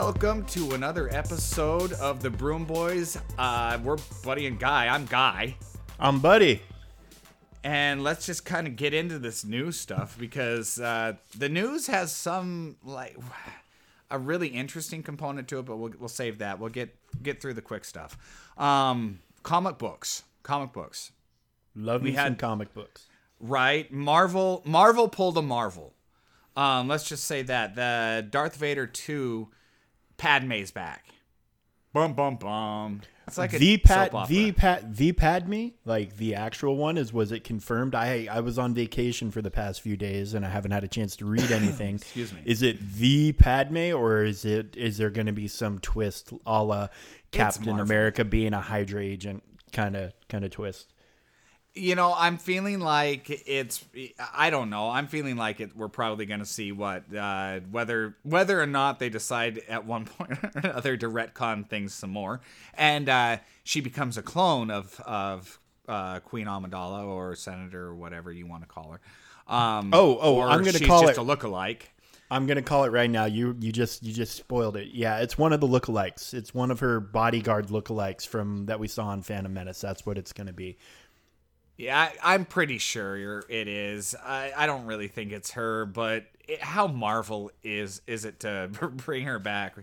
welcome to another episode of the Broom Boys. Uh, we're Buddy and Guy. I'm Guy. I'm Buddy. And let's just kind of get into this news stuff because uh, the news has some like a really interesting component to it, but we'll, we'll save that. We'll get get through the quick stuff. Um, comic books, comic books, Love We had- comic books. right? Marvel, Marvel pulled a Marvel. Um, let's just say that the Darth Vader two, Padme's back. Bum bum bum. It's like a the soap pat opera. the pat the Padme, like the actual one, is was it confirmed? I I was on vacation for the past few days and I haven't had a chance to read anything. Excuse me. Is it the Padme or is it is there going to be some twist a la Captain America being a Hydra agent kind of kind of twist? You know, I'm feeling like it's. I don't know. I'm feeling like it. We're probably going to see what uh, whether whether or not they decide at one point or another to retcon things some more, and uh, she becomes a clone of of uh, Queen Amidala or Senator or whatever you want to call her. Um, Oh, oh, or I'm gonna call just it- a lookalike. I'm gonna call it right now. You you just you just spoiled it. Yeah, it's one of the lookalikes. It's one of her bodyguard lookalikes from that we saw in Phantom Menace. That's what it's gonna be. Yeah, I, I'm pretty sure you're, it is. I, I don't really think it's her, but it, how Marvel is is it to bring her back?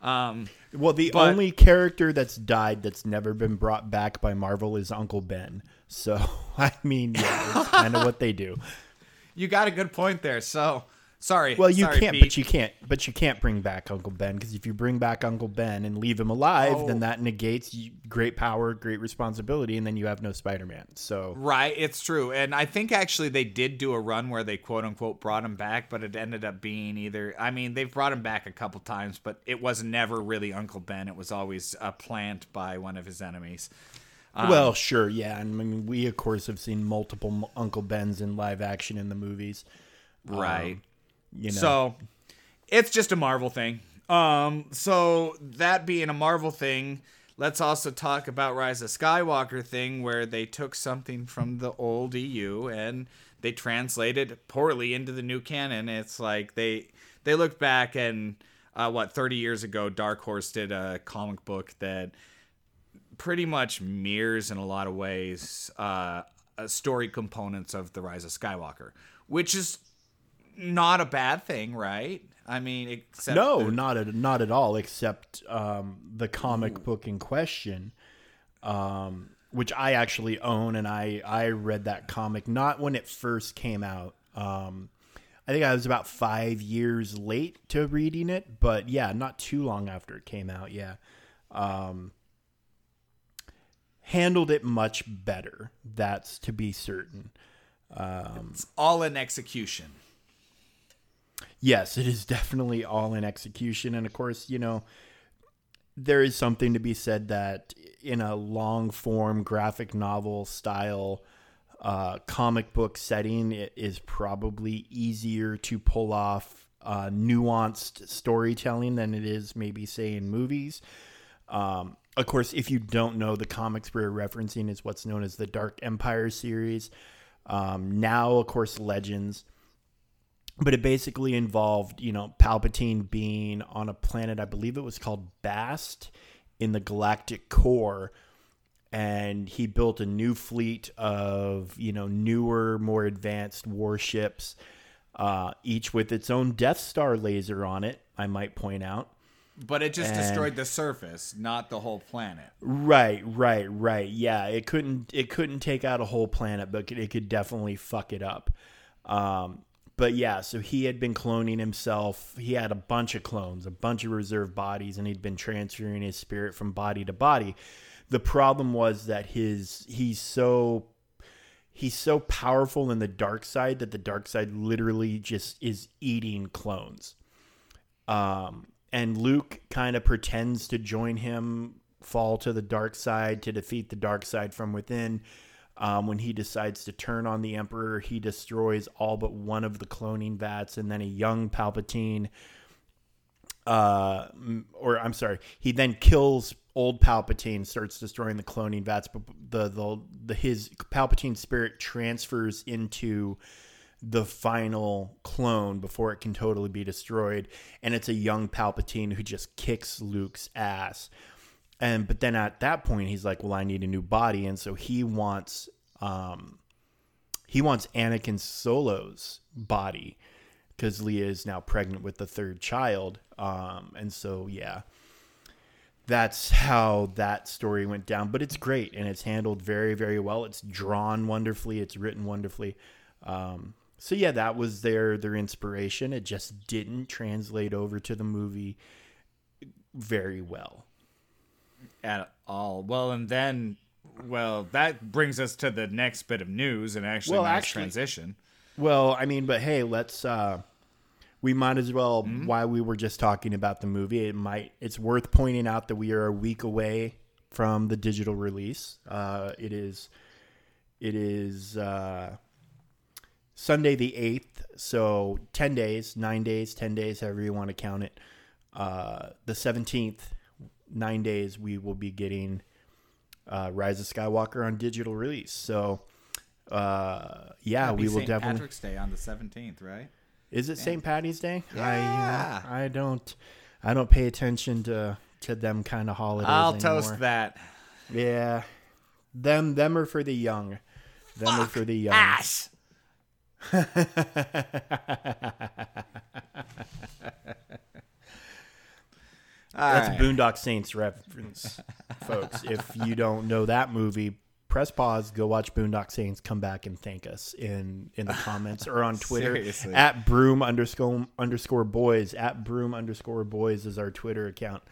Um, Well, the But- only character that's died that's never been brought back by Marvel is Uncle Ben. So I mean, yeah, it's kind of what they do. you got a good point there. So sorry. Well, you sorry, can't, Pete. but you can't, but you can't bring back Uncle Ben because if you bring back Uncle Ben and leave him alive, Oh. then that negates great power, great responsibility, and then you have no Spider-Man. So Right, it's true. And I think actually they did do a run where they quote unquote brought him back, but it ended up being either I mean, they've brought him back a couple times, but it was never really Uncle Ben. It was always a plant by one of his enemies. Um, well, sure, yeah. And I mean, we of course have seen multiple Uncle Bens in live action in the movies. Right. You know, So it's just a Marvel thing. Um, so that being a Marvel thing, let's also talk about Rise of Skywalker thing, where they took something from the old EU and they translated poorly into the new canon. It's like they they looked back and uh, what 30 years ago, Dark Horse did a comic book that pretty much mirrors in a lot of ways uh, uh, story components of the Rise of Skywalker, which is not a bad thing, right? I mean, except no, the- not at not at all. Except um, the comic book in question, um, which I actually own, and I I read that comic not when it first came out. Um, I think I was about five years late to reading it, but yeah, not too long after it came out. Yeah, um, handled it much better. That's to be certain. it's all in execution. Yes, it is definitely all in execution. And of course, you know, there is something to be said that in a long form graphic novel style uh, comic book setting, it is probably easier to pull off uh, nuanced storytelling than it is maybe, say, in movies. Um, of course, if you don't know, the comics we're referencing is what's known as the Dark Empire series. Um, now, of course, Legends but it basically involved you know palpatine being on a planet i believe it was called bast in the galactic core and he built a new fleet of you know newer more advanced warships uh, each with its own death star laser on it i might point out But it just And- destroyed the surface, not the whole planet. Right, right, right. Yeah, it couldn't it couldn't take out a whole planet, but it could definitely fuck it up. Um, but yeah, so he had been cloning himself. He had a bunch of clones, a bunch of reserve bodies, and he'd been transferring his spirit from body to body. The problem was that his he's so he's so powerful in the dark side that the dark side literally just is eating clones. Um, and Luke kind of pretends to join him, fall to the dark side to defeat the dark side from within. Um, when he decides to turn on the Emperor, he destroys all but one of the cloning vats, and then a young Palpatine, uh, or I'm sorry, he then kills old Palpatine, starts destroying the cloning vats, but the the, the his Palpatine spirit transfers into the final clone before it can totally be destroyed and it's a young palpatine who just kicks luke's ass and but then at that point he's like well i need a new body. And so he wants um he wants anakin solo's body because leia is now pregnant with the third child. Um and so yeah that's how that story went down. But it's great and it's handled very very well. It's drawn wonderfully. It's written wonderfully. Um, so yeah that was their their inspiration. It just didn't translate over to the movie very well at all. Well, and then, well, that brings us to the next bit of news and actually Well, nice actually- transition. well i mean but hey let's uh we might as well Mm-hmm. while we were just talking about the movie it might it's worth pointing out that we are a week away from the digital release uh it is it is uh Sunday the 8th, so 10 days, 9 days, 10 days, however you want to count it. Uh, the 17th, 9 days, we will be getting uh, Rise of Skywalker on digital release. So, uh, yeah, Happy we will St. definitely. Patrick's Day on the 17th, right? Is it St. Patty's Day? I, Yeah. you know, I don't, I don't pay attention to to them kind of holidays. I'll anymore. toast that. Yeah, them them are for the young. Them are for the young. Ass. That's right. Boondock Saints reference, folks. If you don't know that movie, press pause, go watch Boondock Saints, come back and thank us in in the comments or on Twitter Seriously. at broom underscore underscore boys at broom underscore boys is our Twitter account.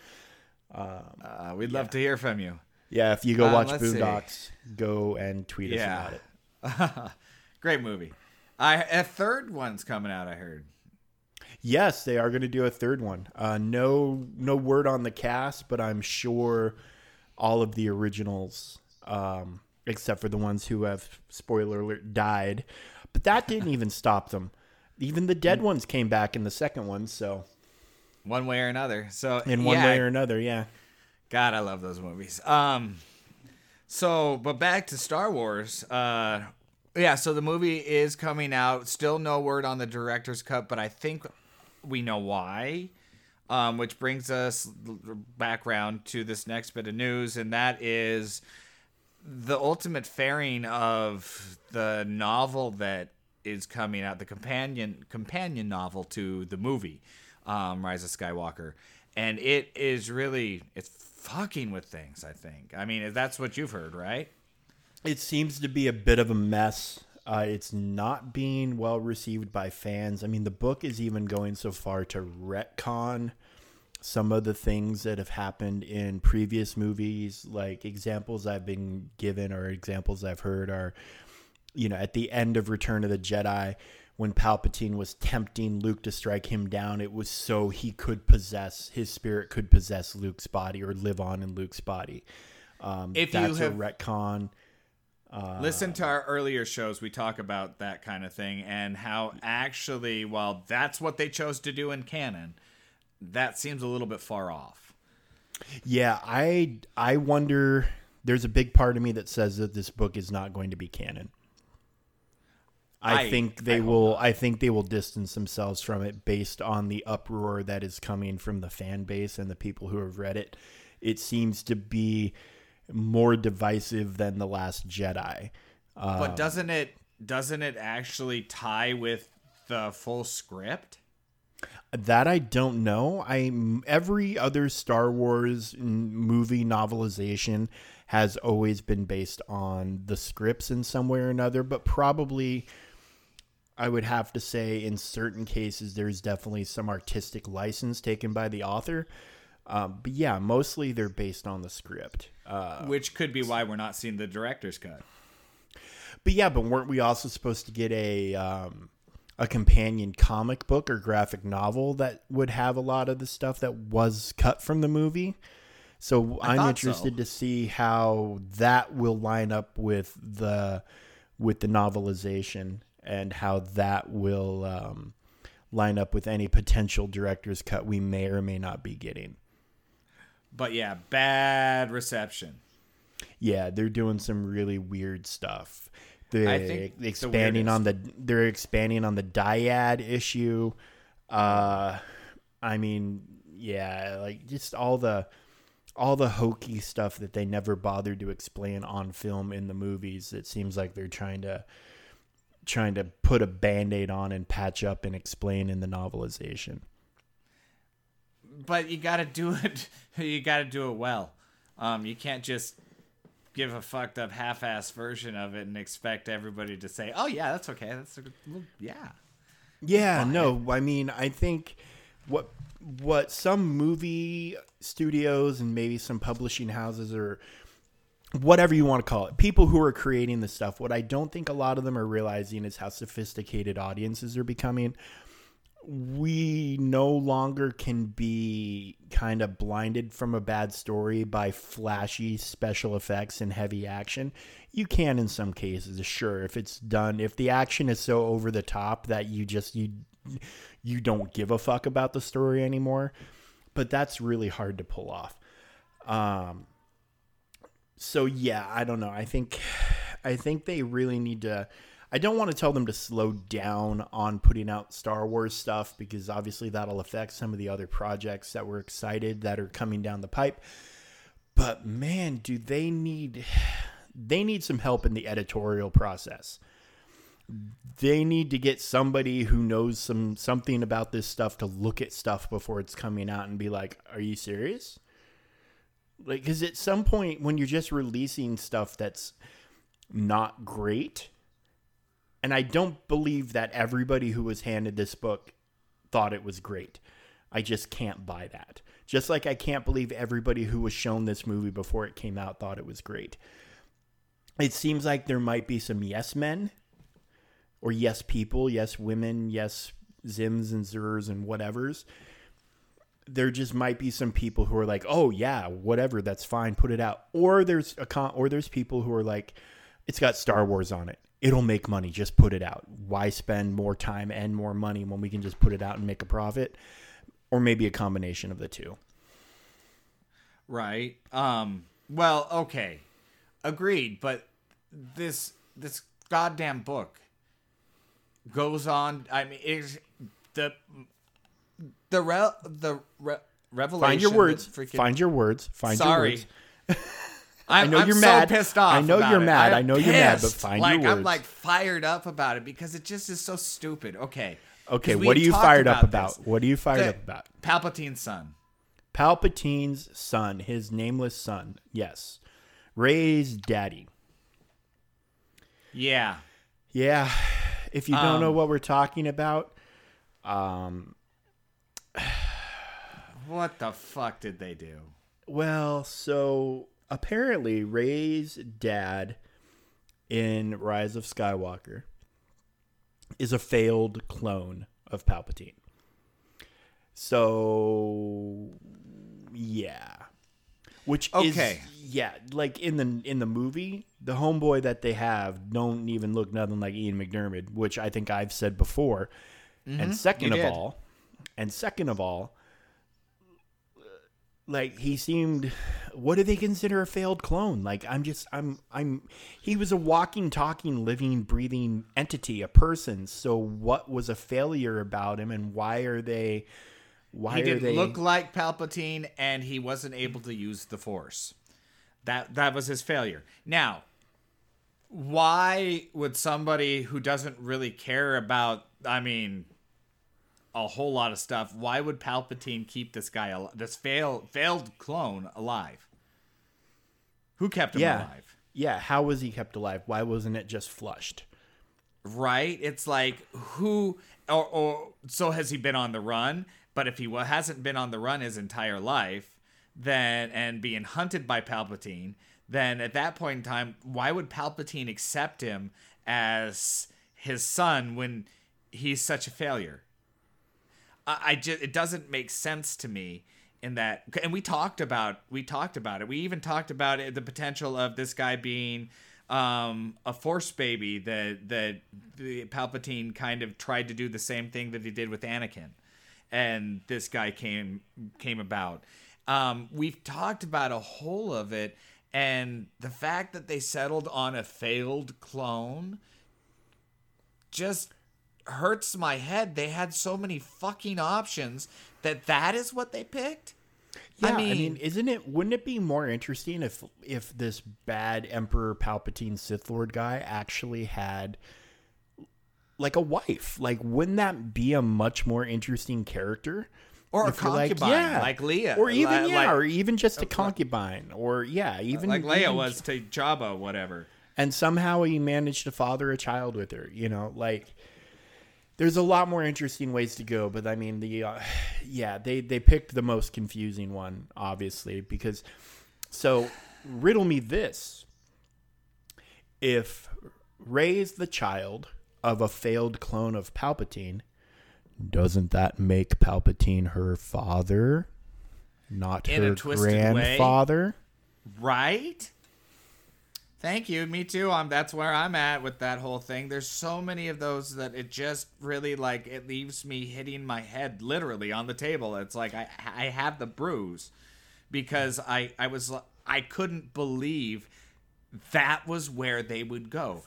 Uh, we'd love to hear from you. Yeah, if you go Um, watch let's see. Boondocks, go and tweet Yeah. us about it. Great movie. I a third one's coming out. I heard. Yes, they are going to do a third one. Uh, no, no word on the cast, but I'm sure all of the originals, um, except for the ones who have spoiler alert died. But that didn't even stop them. Even the dead ones came back in the second one. So One way or another. So in one yeah, way or another, yeah. God, I love those movies. Um, so but back to Star Wars. Uh, yeah. So the movie is coming out. Still no word on the director's cut, but I think we know why. Um, which brings us back around to this next bit of news, and that is the ultimate fairing of the novel that is coming out, the companion companion novel to the movie, um, Rise of Skywalker, and it is really it's fucking with things. I think. I mean, that's what you've heard, right? It seems to be a bit of a mess. Uh, it's not being well received by fans. I mean, the book is even going so far to retcon some of the things that have happened in previous movies. Like examples I've been given or examples I've heard are, you know, at the end of Return of the Jedi, when Palpatine was tempting Luke to strike him down, it was so he could possess his spirit could possess Luke's body or live on in Luke's body. Um, If you that's have- a retcon. Listen to our earlier shows. We talk about that kind of thing and how actually, while that's what they chose to do in canon, that seems a little bit far off. Yeah, I I wonder. There's a big part of me that says that this book is not going to be canon. I, I- think they I will. I think they will distance themselves from it based on the uproar that is coming from the fan base and the people who have read it. It seems to be more divisive than the Last Jedi. But doesn't it doesn't it actually tie with the full script? That I don't know. I every other Star Wars movie novelization has always been based on the scripts in some way or another, but probably I would have to say in certain cases there's definitely some artistic license taken by the author. Um, but yeah, mostly they're based on the script. Uh, Which could be why we're not seeing the director's cut. But yeah, but weren't we also supposed to get a um, a companion comic book or graphic novel that would have a lot of the stuff that was cut from the movie? So I'm interested so. to see how that will line up with the with the novelization and how that will um, line up with any potential director's cut we may or may not be getting. But yeah, bad reception. Yeah, they're doing some really weird stuff. They're I the expanding on the they're expanding on the dyad issue. Uh, I mean, yeah, like just all the all the hokey stuff that they never bothered to explain on film in the movies. It seems like they're trying to trying to put a band-aid on and patch up and explain in the novelization. But you got to do it. You got to do it well. Um, you can't just give a fucked up half-ass version of it and expect everybody to say, "Oh yeah, that's okay. That's a good, yeah." Yeah, no, I mean, I think what what some movie studios and maybe some publishing houses or whatever you want to call it, people who are creating the stuff, what I don't think a lot of them are realizing is how sophisticated audiences are becoming. We no longer can be kind of blinded from a bad story by flashy special effects and heavy action. You can in some cases, sure, if it's done, if the action is so over the top that you just you you don't give a fuck about the story anymore. But that's really hard to pull off. Um so yeah, I don't know. I think I think they really need to I don't want to tell them to slow down on putting out Star Wars stuff because obviously that'll affect some of the other projects that we're excited that are coming down the pipe. But man, do they need they need some help in the editorial process. They need to get somebody who knows some something about this stuff to look at stuff before it's coming out and be like, "Are you serious?" Like cuz at some point when you're just releasing stuff that's not great, and I don't believe that everybody who was handed this book thought it was great. I just can't buy that. Just like I can't believe everybody who was shown this movie before it came out thought it was great. It seems like there might be some yes men or yes people, yes women, yes Zims and Zers and whatevers. There just might be some people who are like, "Oh yeah, whatever, that's fine, put it out." Or there's a con- or there's people who are like, "It's got Star Wars on it. It'll make money. Just put it out. Why spend more time and more money when we can just put it out and make a profit?" Or maybe a combination of the two. Right. Um. Well, okay, agreed. But this this goddamn book goes on. I mean, it's the the re, the re, revelation. Find your words. freaking- Find your words. Find Sorry. your words. I'm, know I'm you're so mad. pissed off. I know about you're it. mad. I'm I know you're mad, but pissed. find like, your I'm like fired up about it because it just is so stupid. Okay. Okay, what are you fired up about about? this. What are you fired The- up about? Palpatine's son. Palpatine's son, his nameless son. Yes. Rey's daddy. Yeah. Yeah. If you don't know Um, what we're talking about, um What the fuck did they do? well, so apparently Rey's dad in Rise of Skywalker is a failed clone of Palpatine. So yeah. Which Okay. is yeah, like in the in the movie, the homeboy that they have don't even look nothing like Ian McDiarmid, which I think I've said before. And mm-hmm. second you of did. all, and second of all, like he seemed what do they consider a failed clone like i'm just i'm i'm he was a walking talking living breathing entity a person so what was a failure about him and why are they why he are didn't they look like Palpatine, and he wasn't able to use the Force. That that was his failure. Now, why would somebody who doesn't really care about, I mean, a whole lot of stuff, why would Palpatine keep this guy, al- this failed failed clone, alive? Who kept him yeah alive? yeah how was he kept alive why wasn't it just flushed right? It's like who or, or so has he been on the run? But if he hasn't been on the run his entire life, then and being hunted by Palpatine, then at that point in time, why would Palpatine accept him as his son when he's such a failure? I, just it doesn't make sense to me in that and we talked about we talked about it. We even talked about it, the potential of this guy being um, a force baby that that the Palpatine kind of tried to do the same thing that he did with Anakin. And this guy came came about. Um, we've talked about a whole of it. And the fact that they settled on a failed clone just hurts my head. They had so many fucking options that that is what they picked. Yeah, I I mean, mean- isn't it? Wouldn't it be more interesting if if this bad Emperor Palpatine Sith Lord guy actually had like a wife? Like, wouldn't that be a much more interesting character? Or a If like, concubine, yeah. like Leia. or even Li- yeah, like- or even just a uh, concubine, or yeah, even like Leia even- was to Jabba, whatever. and somehow he managed to father a child with her. You know, like there's a lot more interesting ways to go, but I mean the uh, yeah they they picked the most confusing one obviously because so riddle me this: if Rey's the child of a failed clone of Palpatine, doesn't that make Palpatine her father, not In a her twisted way? grandfather? Right? Thank you. Me too. Um, that's where I'm at with that whole thing. There's so many of those that it just really like it leaves me hitting my head literally on the table. It's like I I have the bruise because I I was I couldn't believe that was where they would go.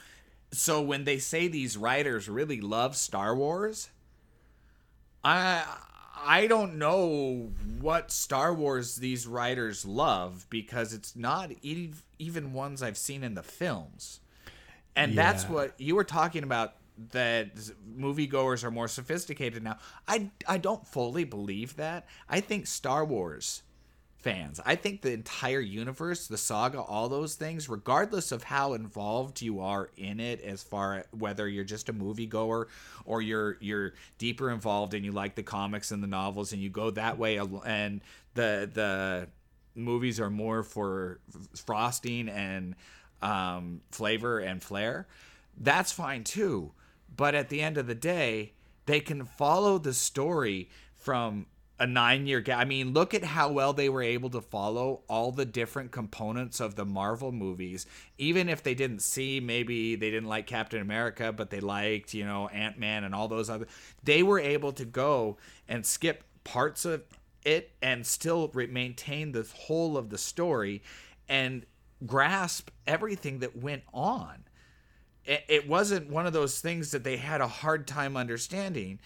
So when they say these writers really love Star Wars, I I don't know what Star Wars these writers love because it's not e- even ones I've seen in the films. And that's what you were talking about that moviegoers are more sophisticated now. I I don't fully believe that. I think Star Wars fans. I think the entire universe, the saga, all those things, regardless of how involved you are in it, as far as whether you're just a moviegoer or you're you're deeper involved and you like the comics and the novels and you go that way, and the the movies are more for frosting and um, flavor and flair. That's fine too. But at the end of the day, they can follow the story from a nine year gap. I mean, look at how well they were able to follow all the different components of the Marvel movies. Even if they didn't see, maybe they didn't like Captain America, but they liked, you know, Ant Man and all those other. They were able to go and skip parts of it and still re- maintain the whole of the story and grasp everything that went on it, it wasn't one of those things that they had a hard time understanding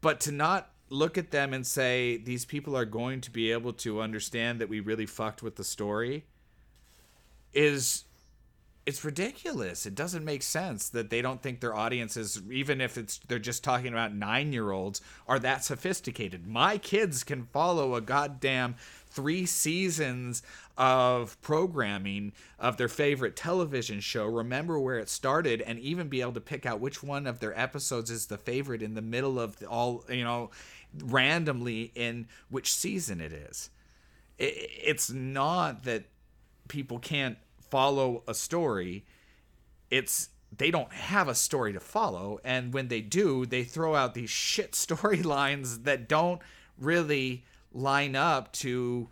but to not look at them and say these people are going to be able to understand that we really fucked with the story is it's ridiculous. It doesn't make sense that they don't think their audiences even if it's they're just talking about nine year olds are that sophisticated. My kids can follow a goddamn three seasons of programming of their favorite television show remember where it started and even be able to pick out which one of their episodes is the favorite in the middle of the, all you know randomly in which season it is. It, it's not that people can't follow a story. It's they don't have a story to follow and when they do they throw out these shit storylines that don't really line up to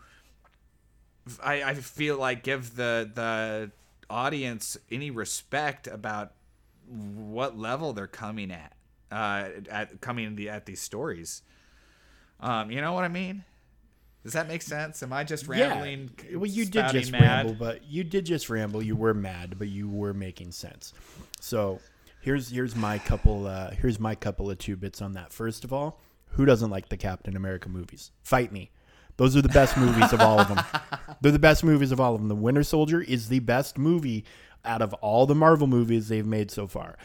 I, I feel like give the the audience any respect about what level they're coming at uh at coming the, at these stories um you know what i mean does that make sense am i just rambling Yeah. Well, you did just mad? ramble, but you did just ramble. You were mad, but you were making sense. So here's here's my couple uh, here's my couple of two bits on that. First of all, who doesn't like the Captain America movies? Fight me. Those are the best movies of all of them. They're the best movies of all of them. The Winter Soldier is the best movie out of all the Marvel movies they've made so far.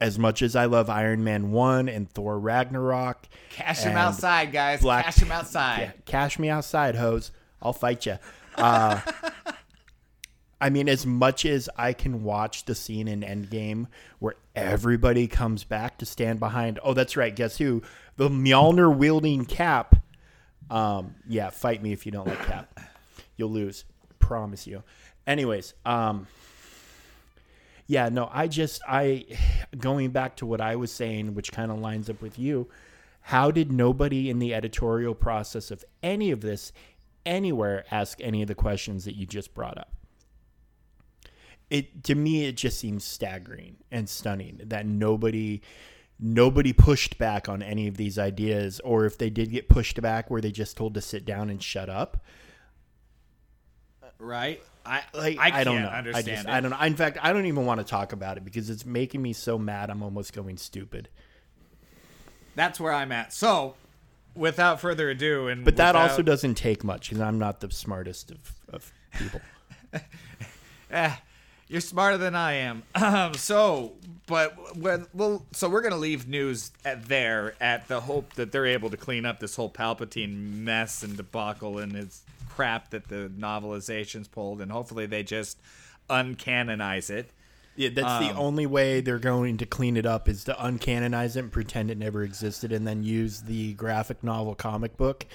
As much as I love Iron Man 1 and Thor Ragnarok, cash him outside guys Black- cash him outside yeah, cash me outside, hose. I'll fight you. Uh, I mean, as much as I can watch the scene in Endgame where everybody comes back to stand behind. Oh, that's right. Guess who? The Mjolnir wielding Cap. Um, yeah, fight me if you don't like Cap. You'll lose. Promise you. Anyways, um, yeah, no, I just I going back to what I was saying, which kind of lines up with you. How did nobody in the editorial process of any of this anywhere ask any of the questions that you just brought up? It to me it just seems staggering and stunning that nobody nobody pushed back on any of these ideas or if they did get pushed back were they just told to sit down and shut up? right? I Like I, I, can't don't know. understand I just it. I don't know. In fact, I don't even want to talk about it because it's making me so mad. I'm almost going stupid. That's where I'm at. So, without further ado, and But that without- also doesn't take much because I'm not the smartest of, of people. Eh, you're smarter than I am. Um, so, but we're, well, so we're gonna leave news at there at the hope that they're able to clean up this whole Palpatine mess and debacle and his crap that the novelizations pulled, and hopefully they just uncanonize it. Yeah, that's the Um, only way they're going to clean it up is to uncanonize it and pretend it never existed, and then use the graphic novel comic book,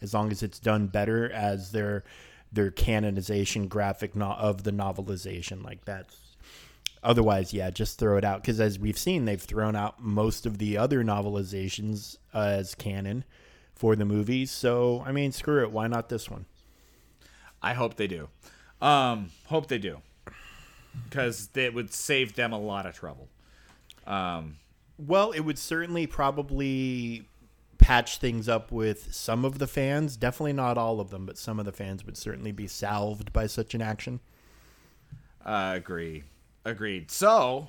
as long as it's done better as their their canonization graphic no- of the novelization. Like that's otherwise, yeah, just throw it out because as we've seen, they've thrown out most of the other novelizations as canon for the movies. So I mean, screw it. Why not this one? I hope they do. Um, hope they do, because it would save them a lot of trouble. Um, Well, it would certainly probably patch things up with some of the fans. Definitely not all of them, but some of the fans would certainly be salved by such an action. Uh, agree. Agreed. So,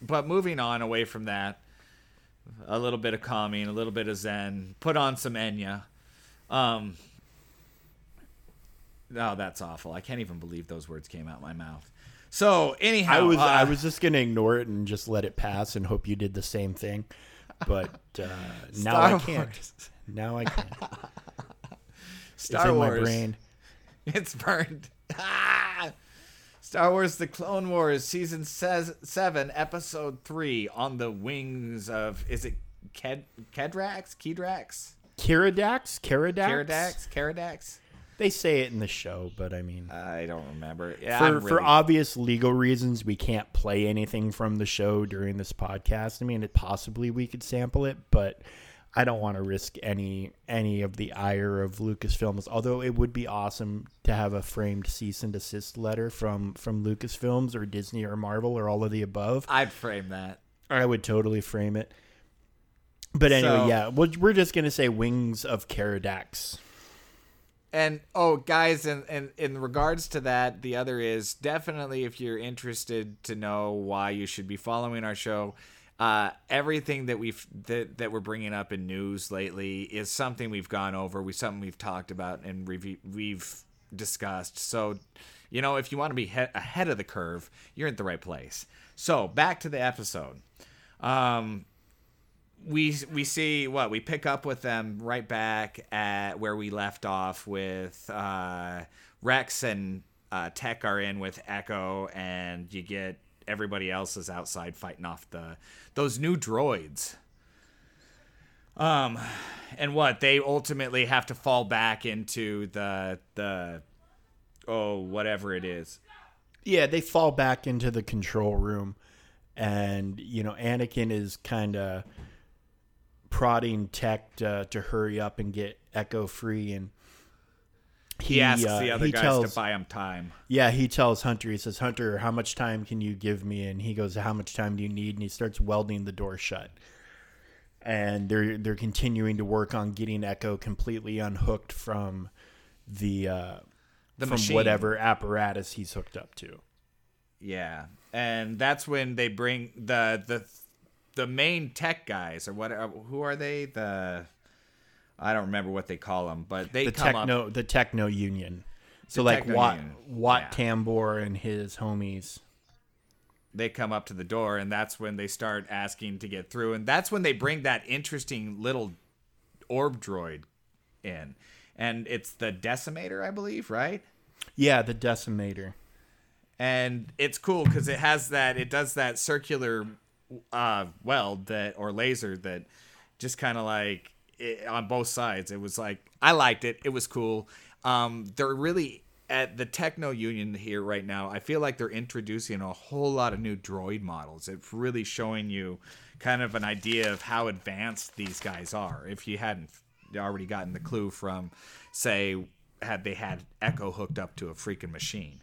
but moving on away from that, a little bit of calming, a little bit of Zen, put on some Enya. Um, oh, that's awful. I can't even believe those words came out my mouth. So, anyhow, I was uh, I was just gonna ignore it and just let it pass and hope you did the same thing. But uh, now I can't. Wars. Now I can't. Star it's in Wars. my brain. It's burned. Ah! Star Wars: The Clone Wars, season seven, episode three, on the wings of is it Ked Kedrax? Kedrax? Kiridax? Kiridax? Keradax? Keradax? They say it in the show, but I mean, I don't remember. Yeah, for I'm for obvious legal reasons, we can't play anything from the show during this podcast. I mean, it possibly we could sample it, but I don't want to risk any any of the ire of Lucasfilms. Although it would be awesome to have a framed cease and desist letter from from Lucasfilms or Disney or Marvel or all of the above. I'd frame that. I would totally frame it. But anyway, So- yeah, we're, we're just gonna say Wings of Caradax. And oh, guys, and in, in regards to that, the other is definitely if you're interested to know why you should be following our show. Uh, everything that we've that, that we're bringing up in news lately is something we've gone over. We something we've talked about and we've we've discussed. So, you know, if you want to be he- ahead of the curve, you're at the right place. So back to the episode. Um, we we see what we pick up with them right back at where we left off with uh, Rex and uh, Tech are in with Echo, and you get everybody else is outside fighting off the those new droids. Um, and what they ultimately have to fall back into the the oh whatever it is. Yeah, they fall back into the control room, and you know Anakin is kind of prodding Tech to, to hurry up and get Echo free, and He, asks uh, the other he guys tells- to buy him time. Yeah, he tells Hunter. He says, "Hunter, how much time can you give me?" And he goes, "How much time do you need?" And he starts welding the door shut. And they're they're continuing to work on getting Echo completely unhooked from the uh, The from machine. whatever apparatus he's hooked up to. Yeah, and that's when they bring the the the main tech guys or what? uh, Who are they? The I don't remember what they call them, but they the come up. techno the techno union. So like techno Watt union, Watt yeah. Tambor and his homies. They come up to the door, and that's when they start asking to get through, and that's when they bring that interesting little orb droid in, and it's the decimator, I believe, right? Yeah, the decimator. and it's cool because it has that it does that circular uh weld that or laser that just kind of like it, on both sides. It was like i liked it. It was cool. Um they're really at the techno union here right now i feel like they're introducing a whole lot of new droid models. It's really showing you kind of an idea of how advanced these guys are. If you hadn't already gotten the clue from say had they had echo hooked up to a freaking machine.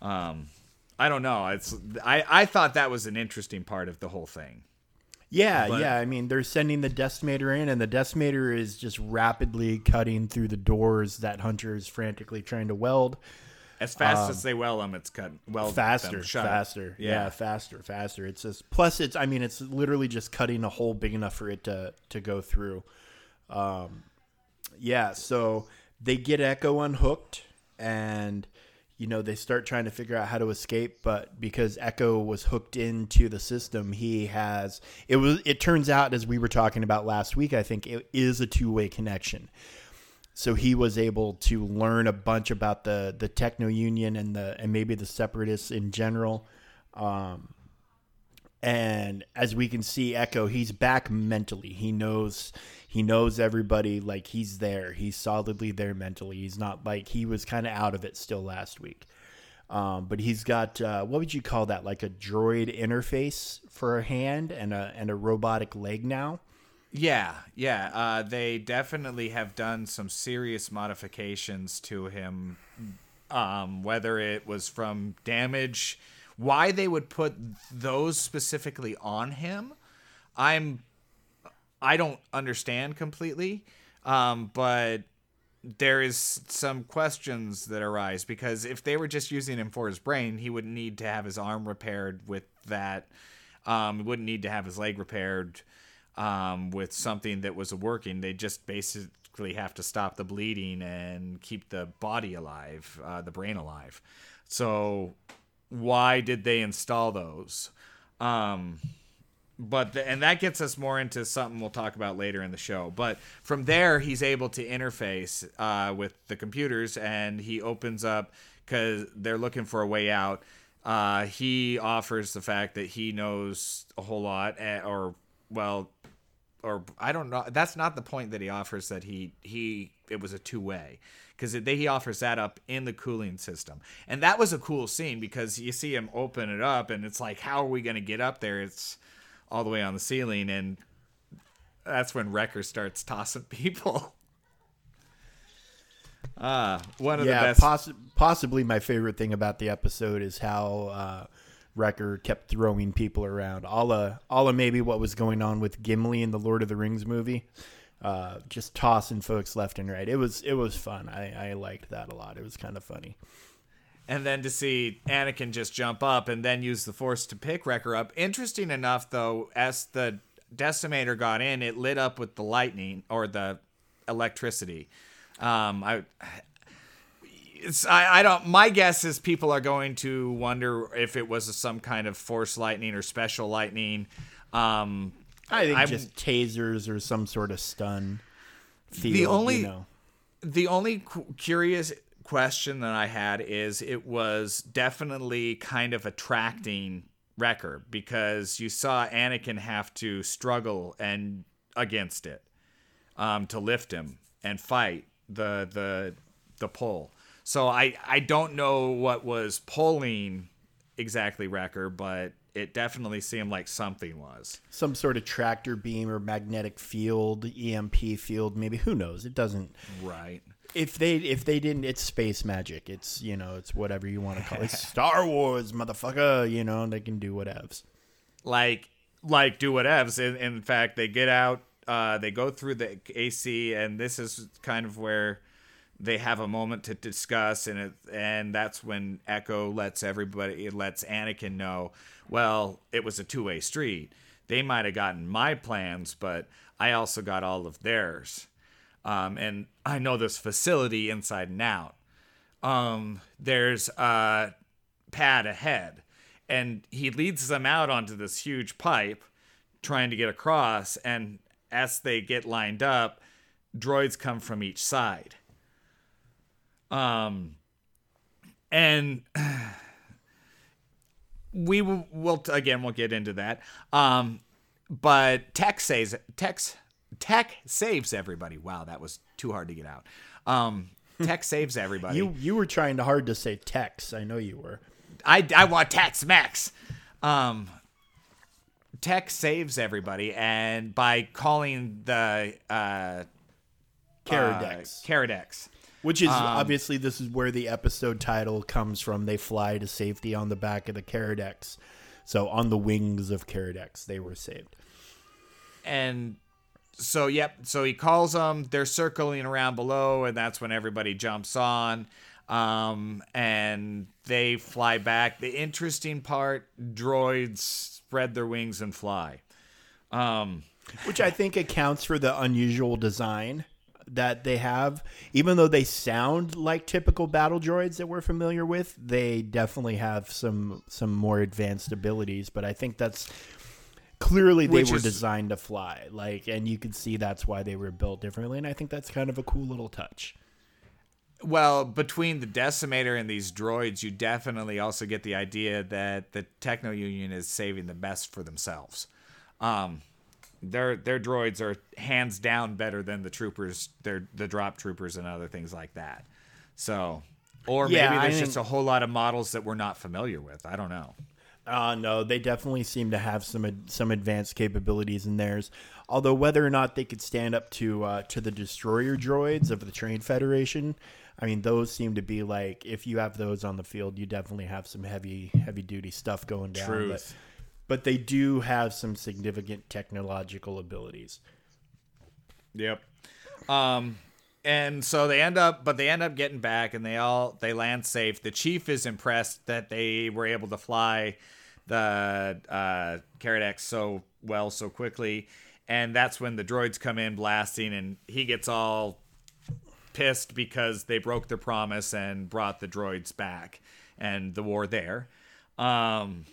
Um i don't know. It's i i thought that was an interesting part of the whole thing Yeah, But- yeah. I mean, they're sending the decimator in, and the decimator is just rapidly cutting through the doors that Hunter is frantically trying to weld. As fast as they weld them, it's cut weld Um, faster, faster. Yeah. Yeah. faster, faster. It's just plus it's. I mean, it's literally just cutting a hole big enough for it to to go through. Um, yeah. So they get Echo unhooked, and you know they start trying to figure out how to escape. But because Echo was hooked into the system, he has. It was. It turns out, as we were talking about last week, I think it is a two way connection so he was able to learn a bunch about the the techno union and the and maybe the separatists in general um and as we can see echo he's back mentally he knows he knows everybody like he's there he's solidly there mentally he's not like he was kind of out of it still last week um, but he's got uh, what would you call that like a droid interface for a hand and a and a robotic leg now Yeah, yeah. Uh, they definitely have done some serious modifications to him. Um, whether it was from damage, why they would put those specifically on him, I'm, I don't understand completely. Um, but there is some questions that arise because if they were just using him for his brain, he wouldn't need to have his arm repaired with that. Um, he wouldn't need to have his leg repaired um, with something that was working. They just basically have to stop the bleeding and keep the body alive, uh, the brain alive. So why did they install those? Um, but the, and that gets us more into something we'll talk about later in the show. But from there, he's able to interface uh, with the computers, and he opens up because they're looking for a way out. Uh, he offers the fact that he knows a whole lot, eh, or well, or I don't know. That's not the point that he offers. That he he it was a two way because he offers that up in the cooling system, and that was a cool scene because you see him open it up, and it's like, how are we going to get up there? It's all the way on the ceiling, and that's when Wrecker starts tossing people. Ah, one of yeah, the best. possi- possibly my favorite thing about the episode is how uh, Wrecker kept throwing people around. All a, all a maybe what was going on with Gimli in the Lord of the Rings movie. Uh, just tossing folks left and right. It was it was fun. I, I liked that a lot. It was kind of funny. And then to see Anakin just jump up and then use the Force to pick Wrecker up. Interesting enough, though, as the decimator got in, it lit up with the lightning or the electricity. Um, I, it's I, I don't. My guess is people are going to wonder if it was some kind of Force lightning or special lightning. Um, I think I'm- just tasers or some sort of stun. Field, The only- you know. the only cu- curious question that I had is it was definitely kind of attracting Wrecker because you saw Anakin have to struggle and against it um, to lift him and fight the the the pull. So I I don't know what was pulling exactly Wrecker, but it definitely seemed like something was. some sort of tractor beam or magnetic field, EMP field, maybe. Who knows? It doesn't. Right. If they if they didn't, it's space magic. It's you know, it's whatever you want to call it. It's Star Wars, motherfucker. You know, they can do whatevs. like like do whatevs. In, in fact, they get out, uh, they go through the AC, and this is kind of where they have a moment to discuss, and it, and that's when Echo lets everybody, it lets Anakin know, well, it was a two way street. They might have gotten my plans, but I also got all of theirs. Um, and I know this facility inside and out um, there's a pad ahead, and he leads them out onto this huge pipe, trying to get across. And as they get lined up, droids come from each side. Um, and we will we'll, again we'll get into that. Um, but Tex says tech tech saves everybody. Wow, that was too hard to get out. Um, tech saves everybody. You you were trying hard to say Tex. I know you were. I, I want Tex Max. Um, Tech saves everybody, and by calling the uh, Caradex. uh, Caradex. Which Um, is obviously this is where the episode title comes from. They fly to safety on the back of the Caradex. So on the wings of Caradex, they were saved. and so yep, so he calls them. They're circling around below, and that's when everybody jumps on. Um, and they fly back. The interesting part: droids spread their wings and fly. Um, which I think accounts for the unusual design that they have. Even though they sound like typical battle droids that we're familiar with, they definitely have some some more advanced abilities. But I think that's clearly they Which were is- designed to fly. Like, and you can see that's why they were built differently. And I think that's kind of a cool little touch. Well, between the Decimator and these droids, you definitely also get the idea that the Techno Union is saving the best for themselves. Um, their their droids are hands down better than the troopers, their the drop troopers and other things like that. So, or Yeah, maybe I there's just think- a whole lot of models that we're not familiar with. I don't know. Uh, no, they definitely seem to have some some advanced capabilities in theirs. Although whether or not they could stand up to uh, to the destroyer droids of the Trade Federation, I mean, those seem to be like if you have those on the field, you definitely have some heavy heavy duty stuff going down. Truth. But, but they do have some significant technological abilities. Yep. Um, and so they end up, but they end up getting back, and they all they land safe. The chief is impressed that they were able to fly the uh, Keeradaks so well so quickly, and that's when the droids come in blasting, and he gets all pissed because they broke their promise and brought the droids back, and the war there. Um,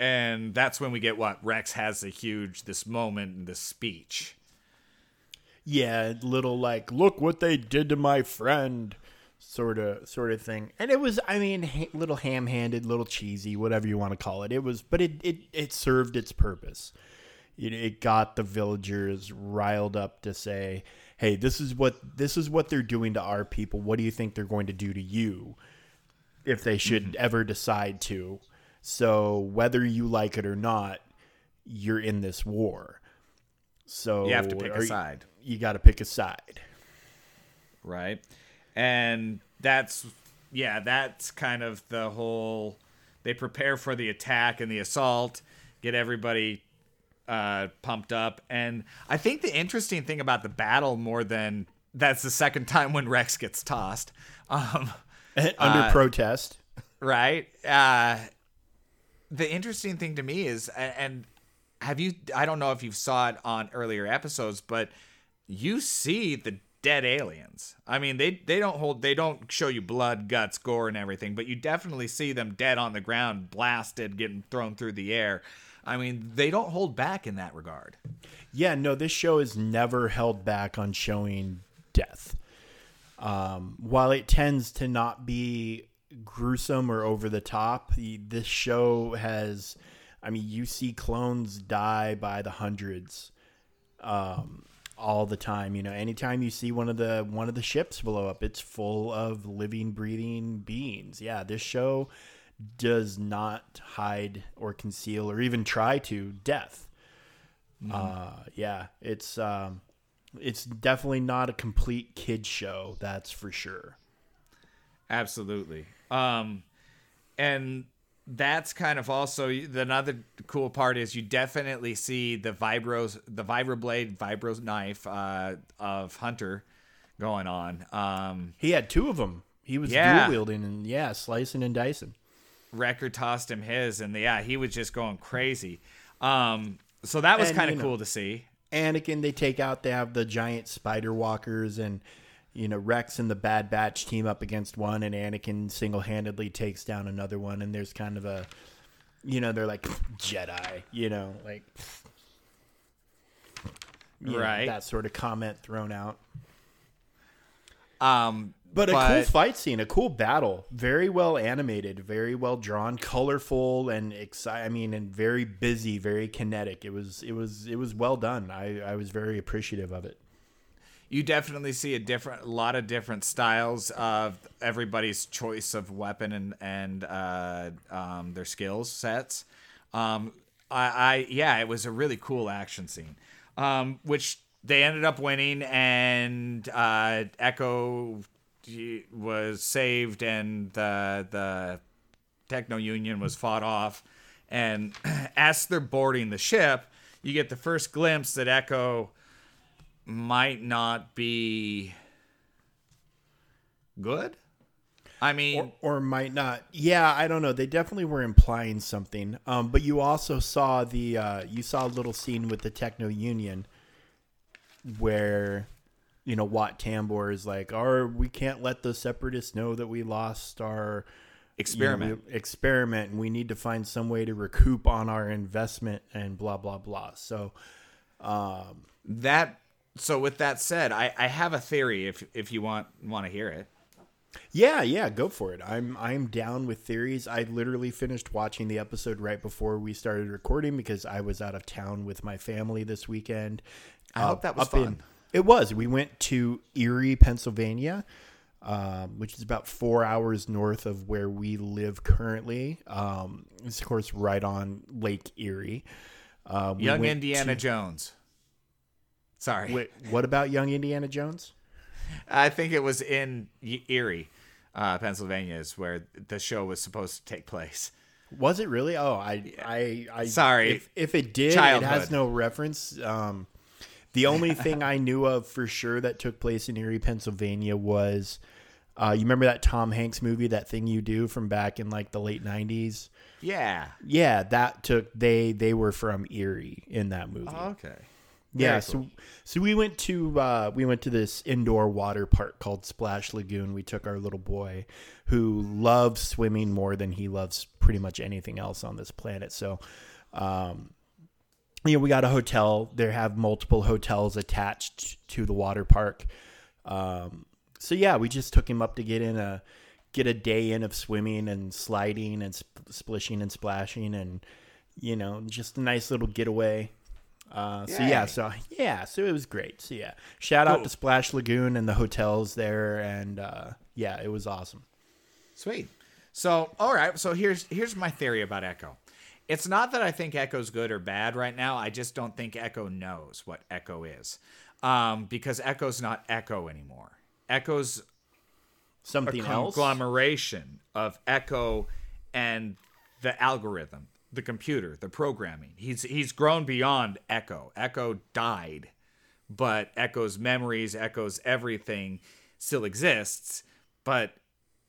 and that's when we get what Rex has a huge this moment this speech. Yeah, little like, look what they did to my friend, sort of sort of thing. And it was, I mean, ha- little ham-handed, little cheesy, whatever you want to call it. It was, but it it it served its purpose. It, it got the villagers riled up to say, "Hey, this is what this is what they're doing to our people. What do you think they're going to do to you if they should mm-hmm. ever decide to?" So, whether you like it or not, you're in this war. So You have to pick a are you- side. You got to pick a side. right? And that's yeah, that's kind of the whole. They prepare for the attack and the assault, get everybody uh, pumped up, and I think the interesting thing about the battle more than that's the second time when Rex gets tossed, um, Under Uh, protest. right? Uh, the interesting thing to me is, and have you? I don't know if you saw it on earlier episodes, but you see the dead aliens. I mean, they they don't hold, they don't show you blood, guts, gore, and everything, but you definitely see them dead on the ground, blasted, getting thrown through the air. I mean, they don't hold back in that regard. Yeah, no, this show is never held back on showing death. Um, while it tends to not be gruesome or over the top, this show has, I mean, you see clones die by the hundreds um, all the time. You know, anytime you see one of the one of the ships blow up, it's full of living, breathing beings. Yeah, this show does not hide or conceal or even try to death. Uh, yeah, it's um, it's definitely not a complete kid show. That's for sure. Absolutely. Um, and that's kind of also the another cool part is you definitely see the vibros, the vibroblade, vibro knife uh, of Hunter going on. Um, He had two of them. He was Yeah. dual wielding and yeah, slicing and dicing. Wrecker tossed him his, and yeah, he was just going crazy. Um, so that was kind of know- cool to see. Anakin, they take out. They have the giant spider walkers, and you know Rex and the Bad Batch team up against one, and Anakin single handedly takes down another one. And there's kind of a, you know, they're like Jedi, you know, like you know, Right. that sort of comment thrown out. Um, But a cool fight scene, a cool battle, very well animated, very well drawn, colorful, and exci- I mean, and very busy, very kinetic. It was, it was, it was well done. I, I was very appreciative of it. You definitely see a different, a lot of different styles of everybody's choice of weapon and and uh, um, their skills sets. Um, I, I yeah, it was a really cool action scene, um, which they ended up winning, and uh, Echo was saved, and the the Techno Union was fought off, and as they're boarding the ship, you get the first glimpse that Echo might not be good. I mean, or, or might not. Yeah, I don't know. They definitely were implying something. Um, but you also saw the uh, you saw a little scene with the Techno Union where you know Wat Tambor is like, "Our we can't let the separatists know that we lost our experiment." you know, experiment, and we need to find some way to recoup on our investment and blah blah blah. So, um, that so with that said, I, I have a theory if if you want want to hear it. Yeah, yeah, go for it. I'm I'm down with theories. I literally finished watching the episode right before we started recording because I was out of town with my family this weekend. I hope that was fun. it was. We went to Erie, Pennsylvania, um, which is about four hours north of where we live currently. Um, it's of course right on Lake Erie. Uh, we Young Indiana to- Jones. Sorry. Wait, what about Young Indiana Jones? I think it was in Erie, uh, Pennsylvania, is where the show was supposed to take place. Was it really? Oh, I, I, I. Sorry. If, if it did, it has no reference. Um, the only thing I knew of for sure that took place in Erie, Pennsylvania, was uh, you remember that Tom Hanks movie, that thing you do from back in like the late '90s. Yeah. Yeah, that took they they were from Erie in that movie. okay. Yeah, Very so so we went to uh, we went to this indoor water park called Splash Lagoon. We took our little boy, who loves swimming more than he loves pretty much anything else on this planet. So, um, you know, we got a hotel. There have multiple hotels attached to the water park. Um, so yeah, we just took him up to get in a get a day in of swimming and sliding and sp- splishing and splashing and you know just a nice little getaway. Uh, so yeah, so yeah, so it was great. So yeah, shout out to Splash Lagoon and the hotels there, and uh, yeah, it was awesome. Sweet. So, all right. So here's here's my theory about Echo. It's not that I think Echo's good or bad right now. I just don't think Echo knows what Echo is, um, because Echo's not Echo anymore. Echo's a Something else. conglomeration of Echo and the algorithm, the computer, the programming. He's he's grown beyond Echo. Echo died, but Echo's memories, Echo's everything still exists, but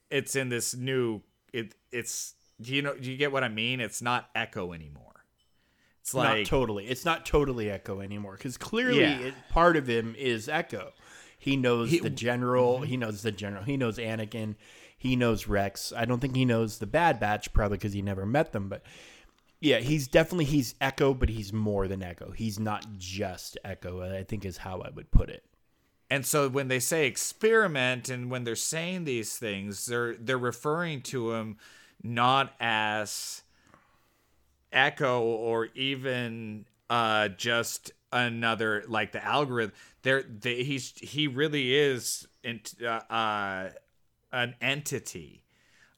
it's in this new it it's do you know do you get what I mean? It's not Echo anymore. It's like not totally. It's not totally Echo anymore because clearly Yeah. it, part of him is Echo. He knows He- Mm-hmm. the general. He knows the general. He knows Anakin. He knows Rex. I don't think he knows the Bad Batch, probably because he never met them. But yeah, he's definitely he's Echo, but he's more than Echo. He's not just Echo. I think is how I would put it. And so when they say experiment and when they're saying these things, they're they're referring to him not as echo or even uh just another like the algorithm. There they, he's he really is int, uh, uh an entity.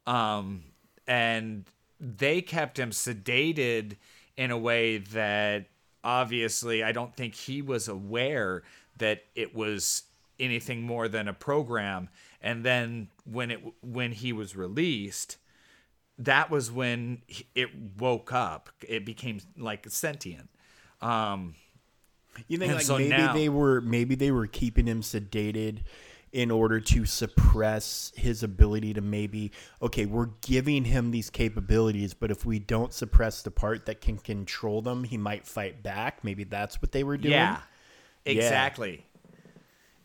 Um and they kept him sedated in a way that obviously I don't think he was aware that it was anything more than a program. And then when it when he was released that was when it woke up. It became like sentient. Um You think like so maybe now- they were maybe they were keeping him sedated in order to suppress his ability to maybe okay, we're giving him these capabilities, but if we don't suppress the part that can control them, he might fight back. Maybe that's what they were doing. Yeah, exactly.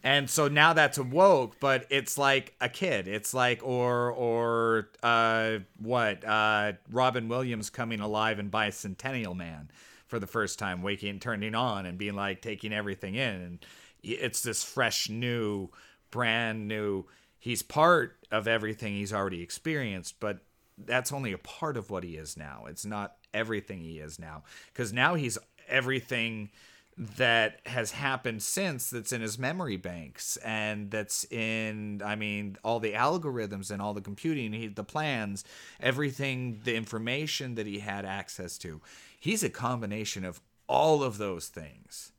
And so now that's woke but it's like a kid. It's like or or uh, what uh, Robin Williams coming alive in Bicentennial Man for the first time, waking, turning on, and being like taking everything in. And it's this fresh, new, brand new. He's part of everything he's already experienced, but that's only a part of what he is now. It's not everything he is now, because now he's everything that has happened since that's in his memory banks and that's in i mean all the algorithms and all the computing he, the plans everything the information that he had access to he's a combination of all of those things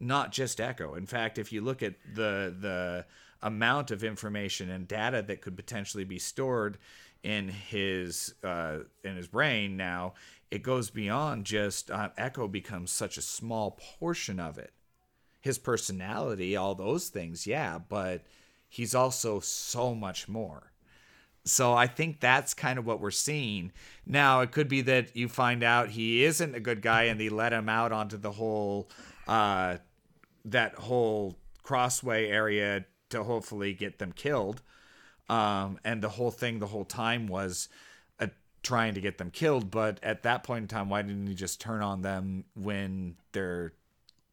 not just echo. In fact if you look at the the amount of information and data that could potentially be stored in his uh, in his brain now it goes beyond just uh, echo becomes such a small portion of it. His personality all those things yeah but he's also so much more. So I think that's kind of what we're seeing. Now, it could be that you find out he isn't a good guy and they let him out onto the whole uh that whole crossway area to hopefully get them killed. Um and the whole thing the whole time was uh, trying to get them killed, but at that point in time why didn't he just turn on them when they're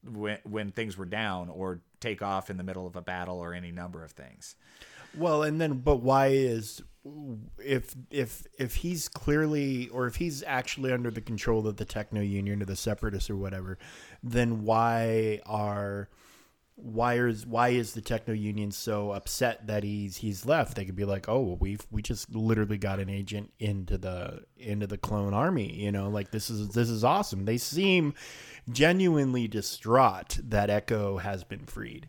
when when things were down or take off in the middle of a battle or any number of things? Well, and then, but why is if if if he's clearly or if he's actually under the control of the techno union or the separatists or whatever, then why are why is why is the techno union so upset that he's he's left? They could be like, oh, we've we just literally got an agent into the into the clone army. You know, like this is this is awesome. They seem genuinely distraught that Echo has been freed.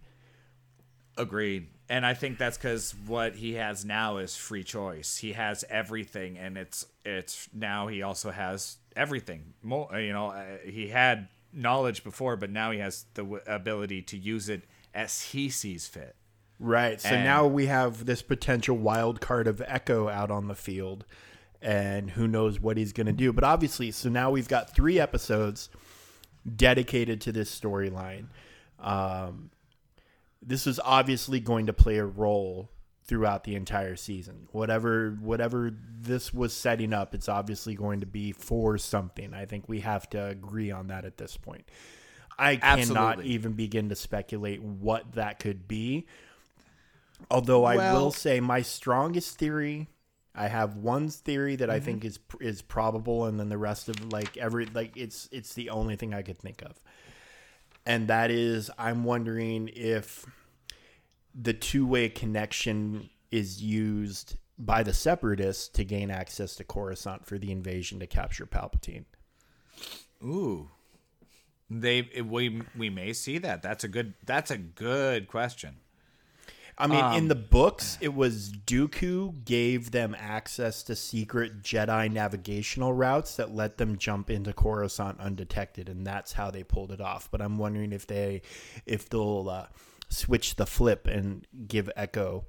Agreed. And I think that's because what he has now is free choice. He has everything, and it's it's now he also has everything. More, you know, uh, he had knowledge before, but now he has the w- ability to use it as he sees fit. Right. So And- now we have this potential wild card of Echo out on the field, and who knows what he's going to do. But obviously, so now we've got three episodes dedicated to this storyline. Um, this is obviously going to play a role throughout the entire season. Whatever whatever this was setting up, it's obviously going to be for something. I think we have to agree on that at this point. I cannot even begin to speculate what that could be. Although I Well- will say my strongest theory, I have one theory that I Mm-hmm. think is is probable, and then the rest of like every like it's it's the only thing I could think of, and that is I'm wondering if the two way connection is used by the separatists to gain access to Coruscant for the invasion to capture Palpatine. Ooh, they we we may see that. That's a good. That's a good question. I mean, Um, in the books, it was Dooku gave them access to secret Jedi navigational routes that let them jump into Coruscant undetected, and that's how they pulled it off. But I'm wondering if they, if they'll uh, switch the flip and give Echo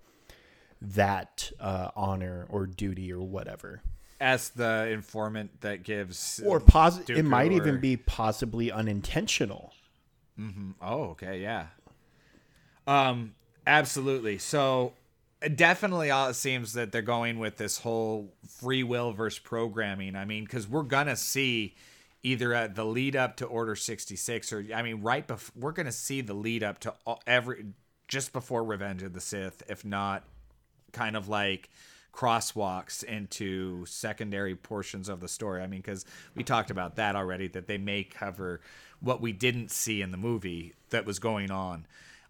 that uh, honor or duty or whatever. As the informant that gives, Or pos- it might even be possibly unintentional. mm-hmm. Oh, okay, yeah. Um, absolutely. So it definitely all it seems that they're going with this whole free will versus programming. I mean, because we're gonna see either at the lead up to Order sixty six, or I mean, right before we're gonna see the lead up to all- every just before Revenge of the Sith, if not kind of like crosswalks into secondary portions of the story. I mean, because we talked about that already, that they may cover what we didn't see in the movie that was going on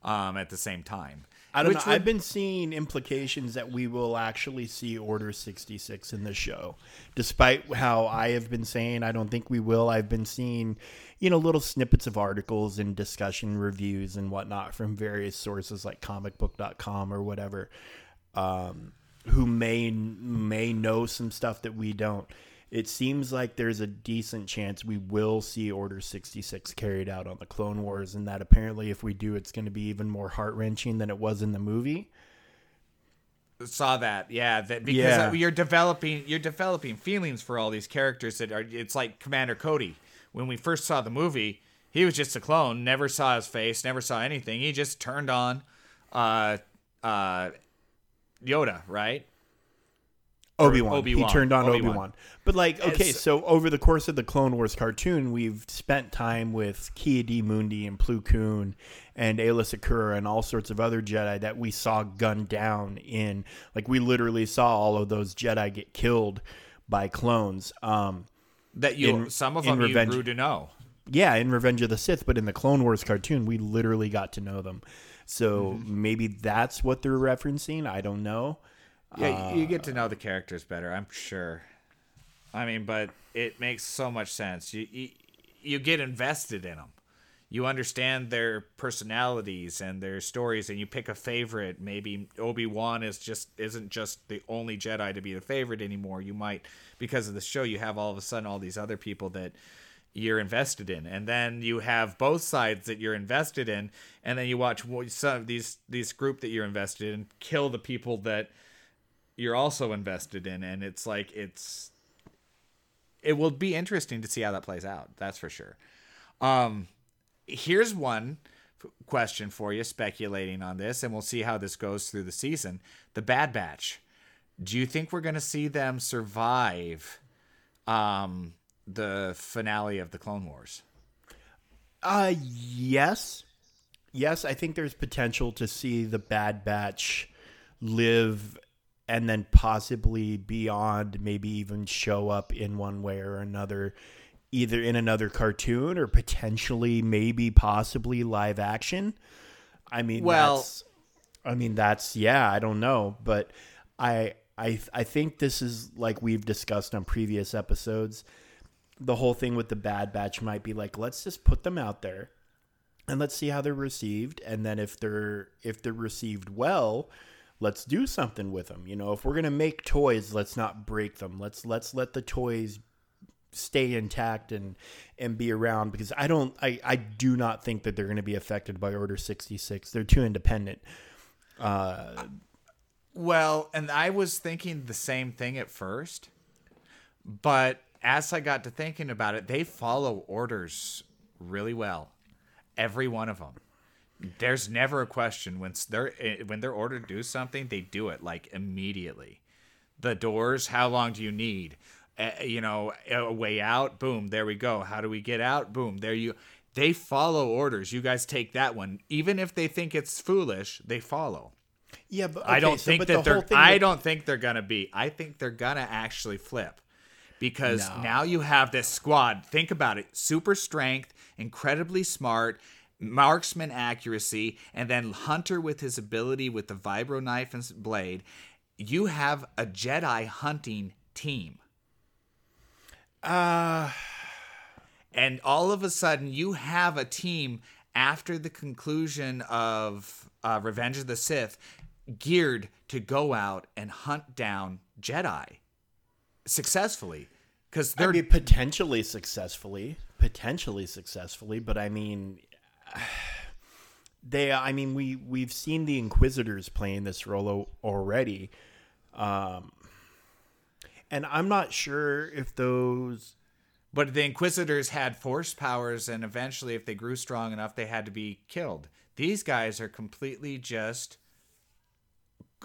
um, at the same time. I don't Which know. would- I've been seeing implications that we will actually see Order 66 in the show. Despite how I have been saying I don't think we will, I've been seeing, you know, little snippets of articles and discussion reviews and whatnot from various sources like comicbook.com or whatever, um, who may may know some stuff that we don't. It seems like there's a decent chance we will see Order 66 carried out on the Clone Wars, and that apparently, if we do, it's going to be even more heart wrenching than it was in the movie. saw that yeah that because Yeah. you're developing you're developing feelings for all these characters that are it's like commander cody when we first saw the movie he was just a clone never saw his face never saw anything he just turned on uh uh yoda right Obi Wan. He turned on Obi Obi-Wan. But like, okay, It's- so over the course of the Clone Wars cartoon, we've spent time with Ki-Adi-Mundi and Plo Koon and Aayla Secura and all sorts of other Jedi that we saw gunned down in. Like, we literally saw all of those Jedi get killed by clones. Um, that you In- some of in them you Revenge- grew to know yeah, in Revenge of the Sith, but in the Clone Wars cartoon, we literally got to know them. So Mm-hmm. maybe that's what they're referencing. I don't know. Yeah, you uh, get to know the characters better, I'm sure. I mean, but it makes so much sense. You you, you get invested in them. you understand their personalities and their stories and you pick a favorite maybe obi-wan is just isn't just the only jedi to be the favorite anymore you might because of the show you have all of a sudden all these other people that you're invested in and then you have both sides that you're invested in and then you watch some of these these group that you're invested in kill the people that you're also invested in and it's like it's it will be interesting to see how that plays out that's for sure. Um here's one question for you speculating on this and we'll see how this goes through the season. The bad batch. Do you think we're going to see them survive um the finale of the clone wars? Uh yes. Yes, I think there's potential to see the Bad Batch live and then possibly beyond maybe even show up in one way or another either in another cartoon or potentially maybe possibly live action. I mean Well- that's I mean that's yeah, I don't know, but I I I think this is like we've discussed on previous episodes. The whole thing with the Bad Batch might be like let's just put them out there and let's see how they're received and then if they're if they're received well let's do something with them you know if we're going to make toys let's not break them let's let's let the toys stay intact and and be around because i don't i i do not think that they're going to be affected by order 66 they're too independent uh, Well, and I was thinking the same thing at first, but as I got to thinking about it, they follow orders really well. Every one of them. There's never a question when they're eh, when they're ordered to do something, they do it like immediately. The doors, how long do you need? Uh, you know, a way out, boom, there we go. How do we get out? Boom, there you. They follow orders. You guys take that one. Even if they think it's foolish, they follow. yeah but I don't so- think that the they're. I with- don't think they're gonna be. I think they're gonna actually flip, because No. now you have this squad. Think about it: super strength, incredibly smart, marksman accuracy, and then Hunter with his ability with the vibro knife and blade. You have a Jedi hunting team. uh and all of a sudden you have a team after the conclusion of uh, Revenge of the Sith geared to go out and hunt down Jedi successfully because they're mean, potentially successfully, potentially successfully, but I mean, they. I mean, we we've seen the Inquisitors playing this role already, um, and I'm not sure if those. but the Inquisitors had force powers and eventually if they grew strong enough they had to be killed. These guys are completely just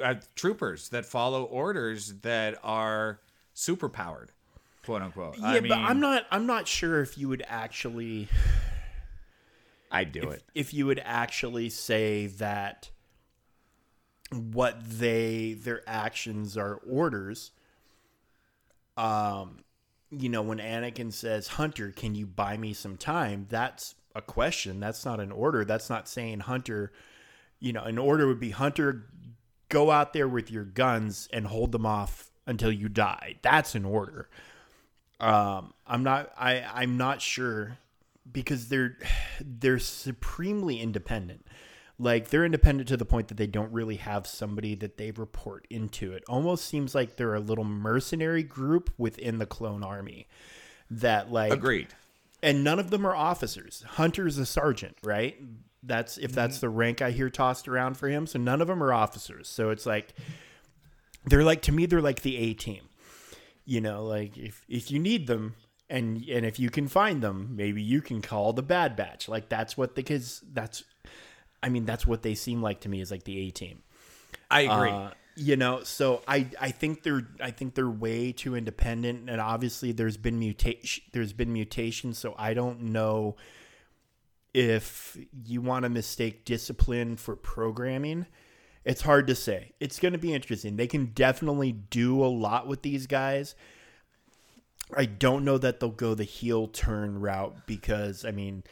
uh, troopers that follow orders that are super powered, quote unquote. Yeah, I mean, but I'm not. I'm not sure if you would actually. I'd do it. if you would actually say that what they their actions are orders um you know when Anakin says Hunter can you buy me some time? That's a question. That's not an order. That's not saying Hunter you know an order would be Hunter go out there with your guns and hold them off until you die. That's an order. Um I'm not I I'm not sure because they're they're supremely independent. Like they're independent to the point that they don't really have somebody that they report into. It almost seems like they're a little mercenary group within the clone army. That like Agreed. and none of them are officers. Hunter's a sergeant, right? That's if that's mm-hmm. the rank I hear tossed around for him. So none of them are officers. So it's like they're like to me they're like the A team. You know, like if if you need them and and if you can find them, maybe you can call the Bad Batch. Like that's what the kids that's I mean that's what they seem like to me is like the A team. I agree. Uh, you know, so I I think they're I think they're way too independent, and obviously there's been mutation there's been mutation, so I don't know if you want to mistake discipline for programming. It's hard to say. It's going to be interesting. They can definitely do a lot with these guys. I don't know that they'll go the heel turn route because I mean,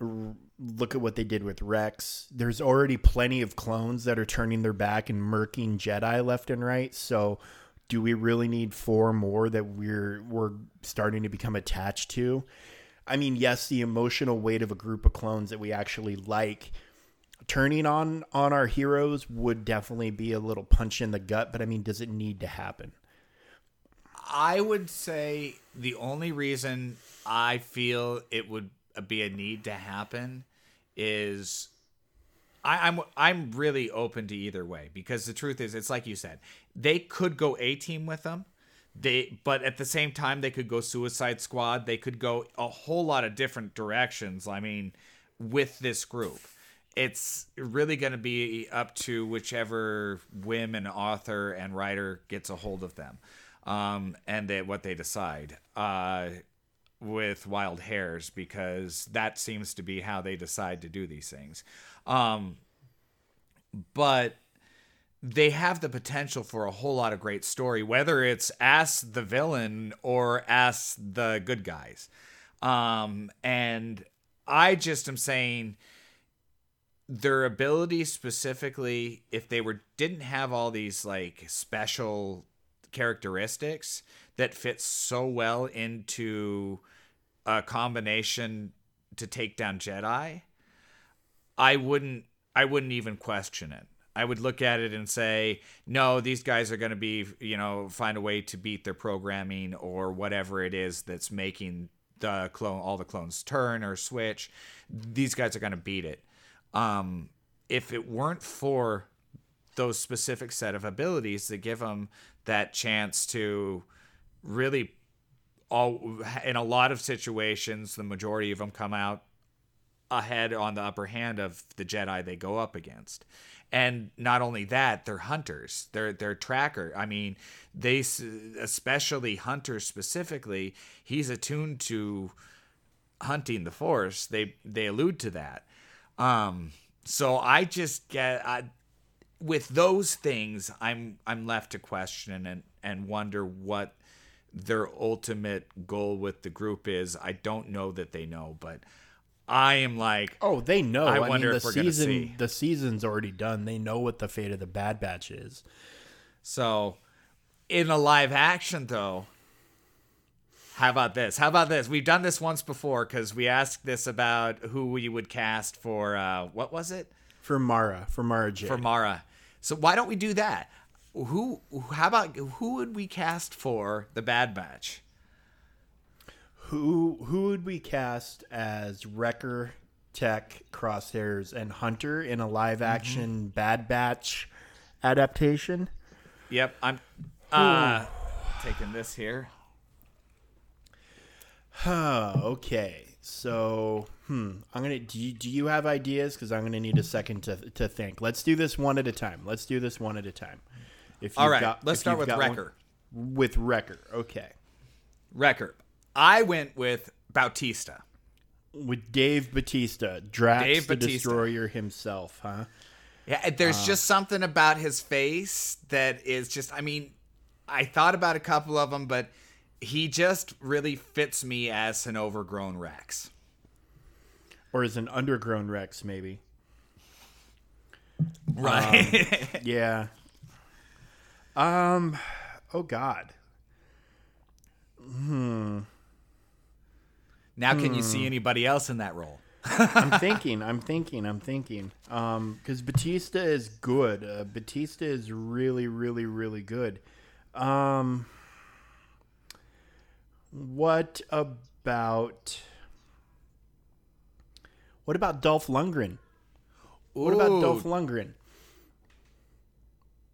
r- look at what they did with Rex. There's already plenty of clones that are turning their back and murking Jedi left and right. So, do we really need four more that we're we're starting to become attached to? I mean, yes, the emotional weight of a group of clones that we actually like turning on on our heroes would definitely be a little punch in the gut, but I mean, does it need to happen? I would say the only reason I feel it would be a need to happen is I, I'm I'm really open to either way because the truth is it's like you said they could go a team with them. They but at the same time they could go Suicide Squad. They could go a whole lot of different directions. I mean with this group it's really going to be up to whichever whim and author and writer gets a hold of them um, and they, what they decide uh, with wild hairs because that seems to be how they decide to do these things. Um, but they have the potential for a whole lot of great story whether it's as the villain or as the good guys. Um, and i just am saying their ability specifically if they were didn't have all these like special characteristics that fit so well into a combination to take down Jedi, I wouldn't I wouldn't even question it. I would look at it and say, no, these guys are going to be, you know, find a way to beat their programming or whatever it is that's making the clone all the clones turn or switch. These guys are going to beat it um, if it weren't for those specific set of abilities that give them that chance to really all in a lot of situations the majority of them come out ahead on the upper hand of the jedi they go up against. And not only that they're hunters. They're they're tracker i mean they especially hunter specifically he's attuned to hunting the force. They they allude to that. Um, so I just get I, with those things, I'm I'm left to question and and wonder what their ultimate goal with the group is. I don't know that they know, but I am like, oh, they know. I, I wonder mean, the if we're season, gonna see. The season's already done. They know what the fate of the Bad Batch is. So, in a live action, though, how about this? How about this? We've done this once before because we asked this about who we would cast for uh, what was it? For Mara, for Mara Jade. For Mara. So why don't we do that? Who? How about who would we cast for the Bad Batch? Who who would we cast as Wrecker, Tech, Crosshairs, and Hunter in a live action mm-hmm. Bad Batch adaptation? Yep, I'm uh, taking this here. okay. So, hmm, I'm gonna. Do you, do you have ideas? Because I'm gonna need a second to to think. Let's do this one at a time. Let's do this one at a time. If all right, got, let's start with Wrecker. One, with Wrecker, okay. Wrecker. I went with Bautista. With Dave Batista, Drax Dave the Batista. Destroyer himself, huh? Yeah, there's uh, just something about his face that is just. I mean, I thought about a couple of them, but he just really fits me as an overgrown Rex. Or as an undergrown Rex, maybe. Right. Um, yeah. Um. Oh God. Hmm. Now, can hmm. you see hmm. anybody else in that role? I'm thinking. I'm thinking. I'm thinking. Um, because Batista is good. Uh, Batista is really, really, really good. Um. What about what about Dolph Lundgren? What about Dolph Lundgren?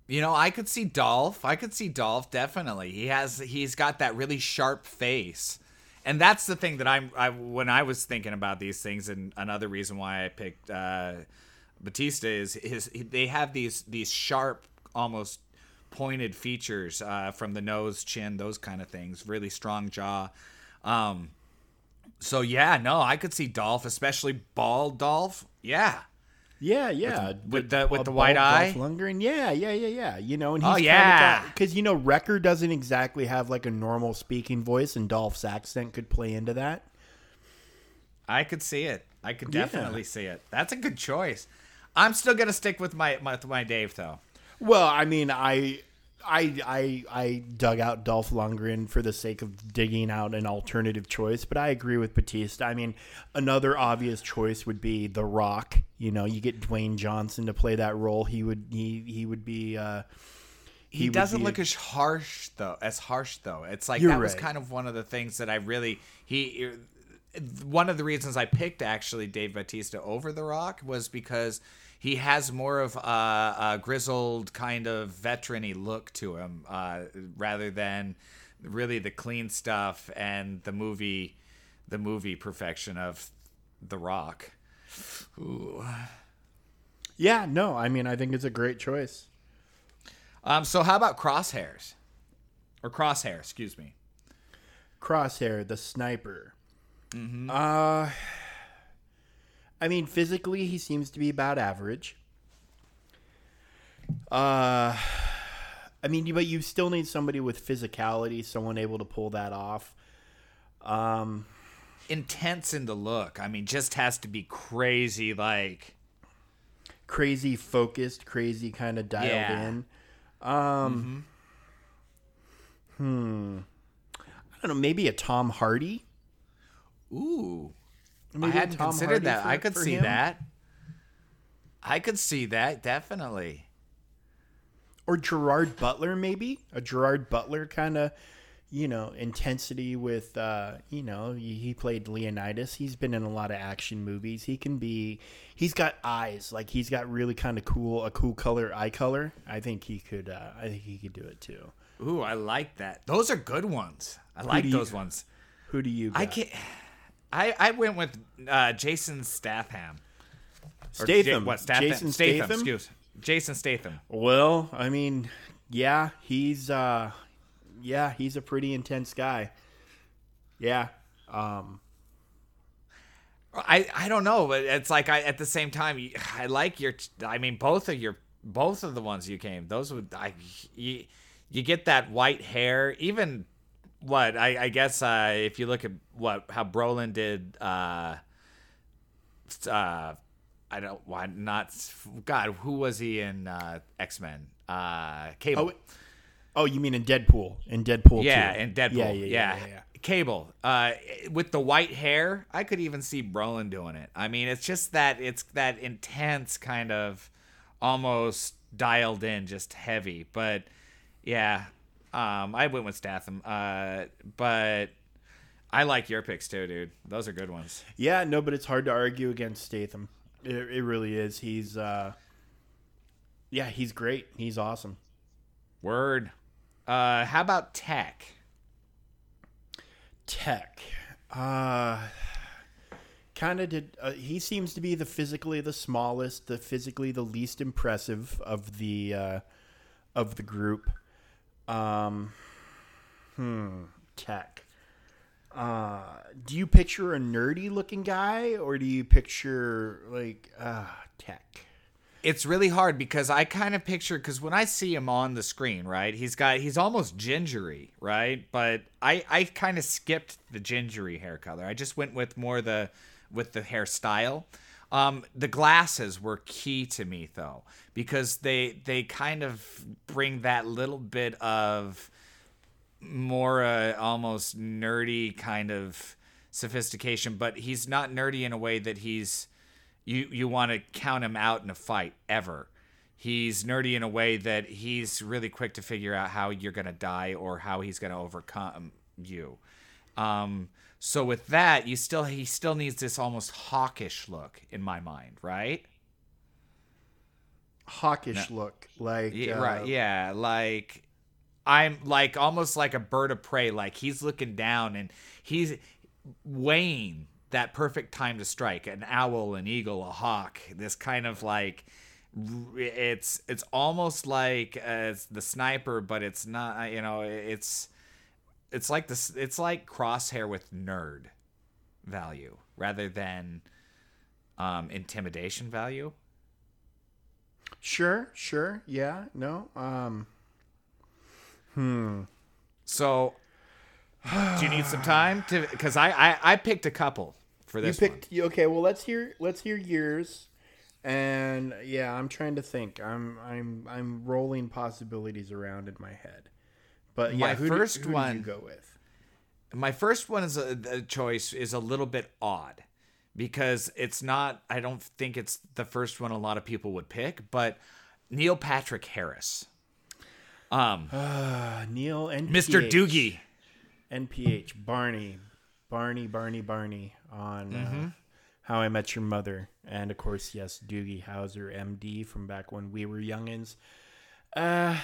You know, I could see Dolph. I could see Dolph definitely. He has he's got that really sharp face. And that's the thing that I'm I when I was thinking about these things and another reason why I picked uh Batista is his they have these these sharp almost pointed features uh, from the nose, chin, those kind of things. Really strong jaw. Um, so yeah, no, I could see Dolph, especially bald Dolph. Yeah. Yeah, yeah, with, with the with the white eye, Dolph Lundgren. Yeah, yeah, yeah, yeah. You know, and he's oh yeah, because you know Wrecker doesn't exactly have like a normal speaking voice, and Dolph's accent could play into that. I could see it. I could definitely yeah. see it. That's a good choice. I'm still gonna stick with my, my with my Dave though. Well, I mean, I I I I dug out Dolph Lundgren for the sake of digging out an alternative choice, but I agree with Batista. I mean, another obvious choice would be The Rock. You know, you get Dwayne Johnson to play that role. He would he he would be. Uh, he, would doesn't look as harsh though as harsh though it's like that was kind of one of the things that i really he one of the reasons i picked actually dave batista over the rock was because he has more of a, a grizzled kind of veteran-y look to him uh, rather than really the clean stuff and the movie the movie perfection of the rock Ooh. Yeah, no, I mean, I think it's a great choice. um so how about crosshairs or crosshair excuse me Crosshair, the sniper. Uh, I mean, physically, he seems to be about average. Uh, I mean, but you still need somebody with physicality, someone able to pull that off. Um, intense in the look. I mean, just has to be crazy. Like, crazy focused, crazy kind of dialed Yeah. in. Um, hmm. I don't know. Maybe a Tom Hardy. ooh, I Maybe a hadn't Tom considered Hardy that. for- I could see him. that. I could see that definitely. or Gerard Butler, maybe a Gerard Butler kind of, you know, intensity with, uh, you know, he he played Leonidas. He's been in a lot of action movies. He can be, he's got eyes, like he's got really kind of cool, a cool color, eye color. I think he could, uh, I think he could do it too. Ooh, I like that. Those are good ones. I like do you- those ones. Who do you? Got? I can't. I I went with uh, Jason Statham. Or Statham. Ja- what Statham? Jason Statham. Statham? Excuse. Jason Statham. Well, I mean, yeah, he's, uh, yeah, he's a pretty intense guy. Yeah. Um, I I don't know, but it's like I at the same time I like your I mean both of your both of the ones you came those would I you, you get that white hair even what I I guess uh if you look at what how Brolin did uh uh I don't why not God who was he in uh X-Men uh Cable oh, oh, you mean in Deadpool? In Deadpool, yeah, too. in Deadpool. Yeah, Yeah, yeah, yeah, yeah. Cable. Uh, with the white hair, I could even see Brolin doing it. I mean, it's just that it's that intense kind of, almost dialed in, just heavy. But yeah, um, I went with Statham. Uh, but I like your picks too, dude. Those are good ones. Yeah, no, but it's hard to argue against Statham. It, it really is. He's, uh, yeah, he's great. He's awesome. Word. Uh, how about Tech? Tech, uh, kind of did. Uh, he seems to be the physically the smallest, the physically the least impressive of the uh, of the group. Um, hmm, Tech. Uh, do you picture a nerdy looking guy, or do you picture like uh, Tech? it's really hard because I kind of picture because when I see him on the screen, right, he's got he's almost gingery, right? But I I kind of skipped the gingery hair color. I just went with more the with the hairstyle. Um, the glasses were key to me though because they they kind of bring that little bit of more uh, almost nerdy kind of sophistication, but he's not nerdy in a way that he's you you want to count him out in a fight ever. He's nerdy in a way that he's really quick to figure out how you're gonna die or how he's gonna overcome you. Um, so with that, you still he still needs this almost hawkish look in my mind, right? Hawkish look, like Yeah, uh, right. Yeah, like I'm like almost like a bird of prey. Like he's looking down and he's weighing that perfect time to strike. An owl, an eagle, a hawk. This kind of like it's it's almost like uh, it's the sniper, but it's not. You know, it's it's like this. It's like crosshair with nerd value rather than um, intimidation value. Sure, sure, yeah, no, um, hmm. So, do you need some time to? Because I, I I picked a couple for You this picked you- okay. Well, let's hear let's hear yours, And yeah, I'm trying to think. I'm I'm I'm rolling possibilities around in my head. But yeah, My who first did, who one- you go with? My first one is a, a choice is a little bit odd because it's not. I don't think it's the first one a lot of people would pick, but Neil Patrick Harris, um, Uh, Neil and Mr. Doogie. NPH Barney, Barney, Barney, Barney on Mm-hmm. uh, How I Met Your Mother, and of course, yes, Doogie Howser, MD, from back when we were youngins. Uh,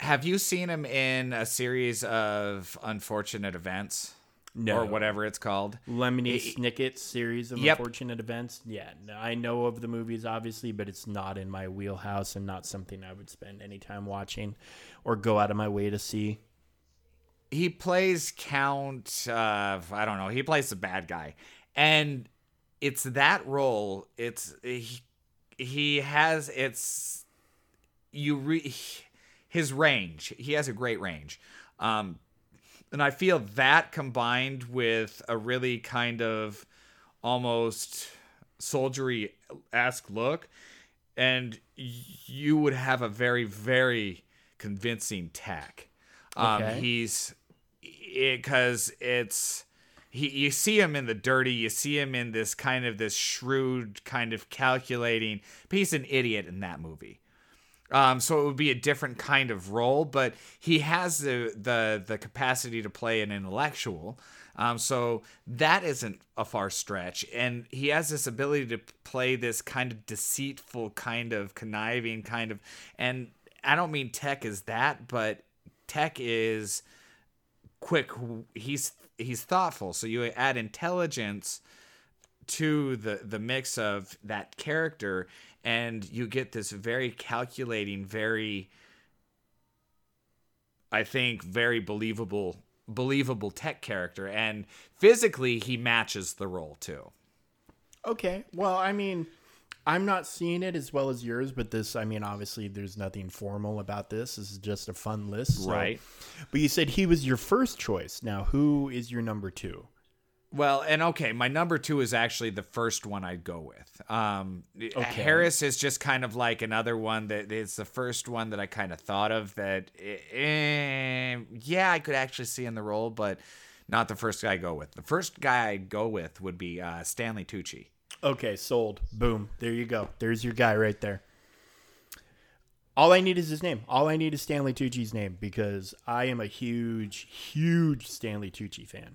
Have you seen him in a series of unfortunate events? No. Or whatever it's called. Lemony Snicket series of Yep. unfortunate events. Yeah, I know of the movies, obviously, but it's not in my wheelhouse and not something I would spend any time watching or go out of my way to see. He plays Count, uh, I don't know, he plays the bad guy. And it's that role, it's, he, he has, it's, you re, his range, he has a great range. Um, and I feel that combined with a really kind of almost soldiery esque look, and you would have a very, very convincing tech. Um, Okay. He's because it's he you see him in the dirty you see him in this kind of this shrewd kind of calculating but he's an idiot in that movie um, so it would be a different kind of role, but he has the the the capacity to play an intellectual. Um, so that isn't a far stretch, and he has this ability to play this kind of deceitful, kind of conniving, kind of. And I don't mean Tech is that, but Tech is quick. He's he's thoughtful. So you add intelligence to the the mix of that character and you get this very calculating very i think very believable believable tech character and physically he matches the role too Okay. Well, I mean, I'm not seeing it as well as yours, but this, I mean, obviously, there's nothing formal about this. This is just a fun list. so- Right. But you said he was your first choice. Now, who is your number two? Well and okay my number two is actually the first one i'd go with um okay. harris is just kind of like another one that it's the first one that i kind of thought of that eh, yeah i could actually see in the role but not the first guy i go with the first guy i'd go with would be uh, stanley tucci Okay, sold. Boom. There you go. There's your guy right there. All I need is his name. All I need is Stanley Tucci's name because I am a huge, huge Stanley Tucci fan.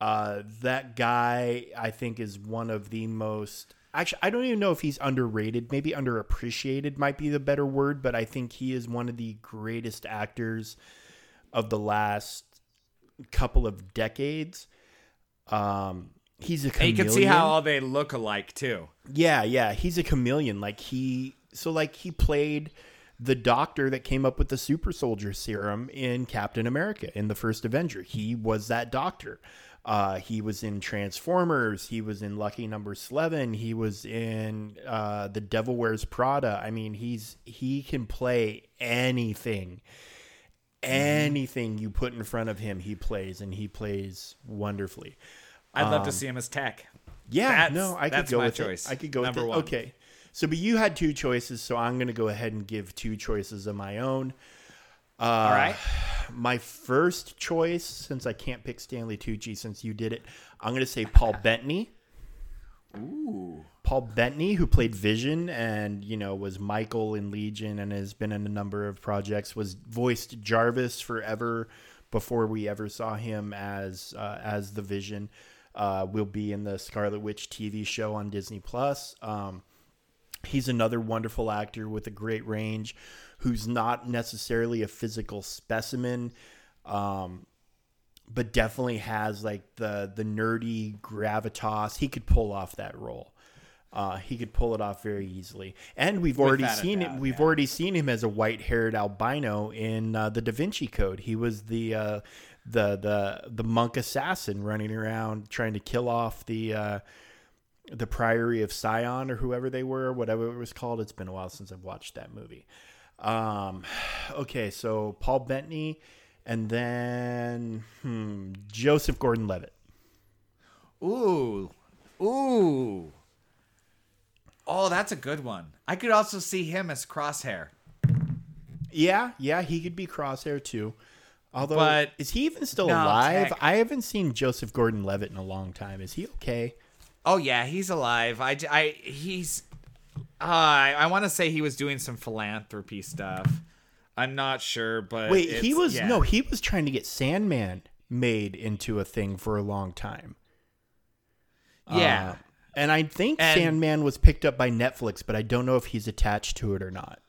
Uh, that guy, I think, is one of the most. Actually, I don't even know if he's underrated. Maybe underappreciated might be the better word, but I think he is one of the greatest actors of the last couple of decades. Um, he's a chameleon. you can see how all they look alike too Yeah, yeah, he's a chameleon. Like he, so like he played the doctor that came up with the super soldier serum in Captain America in the first Avenger. He was that doctor. Uh, he was in Transformers. He was in Lucky Number Slevin. He was in uh, The Devil Wears Prada. I mean, he's he can play anything, anything you put in front of him, he plays, and he plays wonderfully. i'd love to see him as tech Yeah, That's- no, I could go with choice. It. I could go Number with it. one. Okay, so but you had two choices, so I'm going to go ahead and give two choices of my own. Uh, all right My first choice, since I can't pick Stanley Tucci, since you did it, I'm going to say Paul Bettany. ooh Paul Bettany, who played Vision and you know was Michael in Legion and has been in a number of projects, was voiced Jarvis forever before we ever saw him as uh, as the Vision. Uh, will be in the Scarlet Witch TV show on Disney Plus. Um, he's another wonderful actor with a great range, who's not necessarily a physical specimen. Um, but definitely has like the the nerdy gravitas. He could pull off that role. Uh, he could pull it off very easily. And we've already Without seen doubt, it. We've yeah. already seen him as a white-haired albino in uh, the Da Vinci Code. He was the uh, the the the monk assassin running around trying to kill off the uh, the Priory of Sion or whoever they were, whatever it was called. It's been a while since I've watched that movie. Um, okay, so Paul Bettany, and then hmm, Joseph Gordon-Levitt. ooh ooh Oh, that's a good one. I could also see him as Crosshair. Yeah, yeah, he could be Crosshair too. Although, But- is he even still No, alive? I haven't seen Joseph Gordon-Levitt in a long time. Is he okay? Oh yeah, he's alive. I, I he's. Uh, I, I want to say he was doing some philanthropy stuff. I'm not sure, but Wait, he was yeah. no, he was trying to get Sandman made into a thing for a long time. Yeah, Uh, and I think And- Sandman was picked up by Netflix, but I don't know if he's attached to it or not.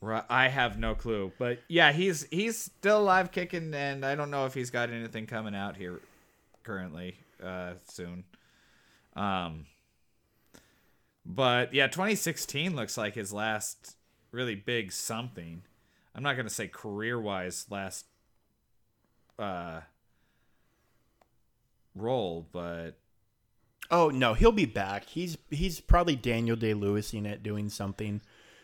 Ri- I have no clue, but yeah, he's he's still alive, kicking, and I don't know if he's got anything coming out here currently uh, soon. Um, but yeah, 2016 looks like his last really big something. I'm not gonna say career wise last uh role, but Oh no, he'll be back. He's he's probably Daniel Day Lewis in it, doing something.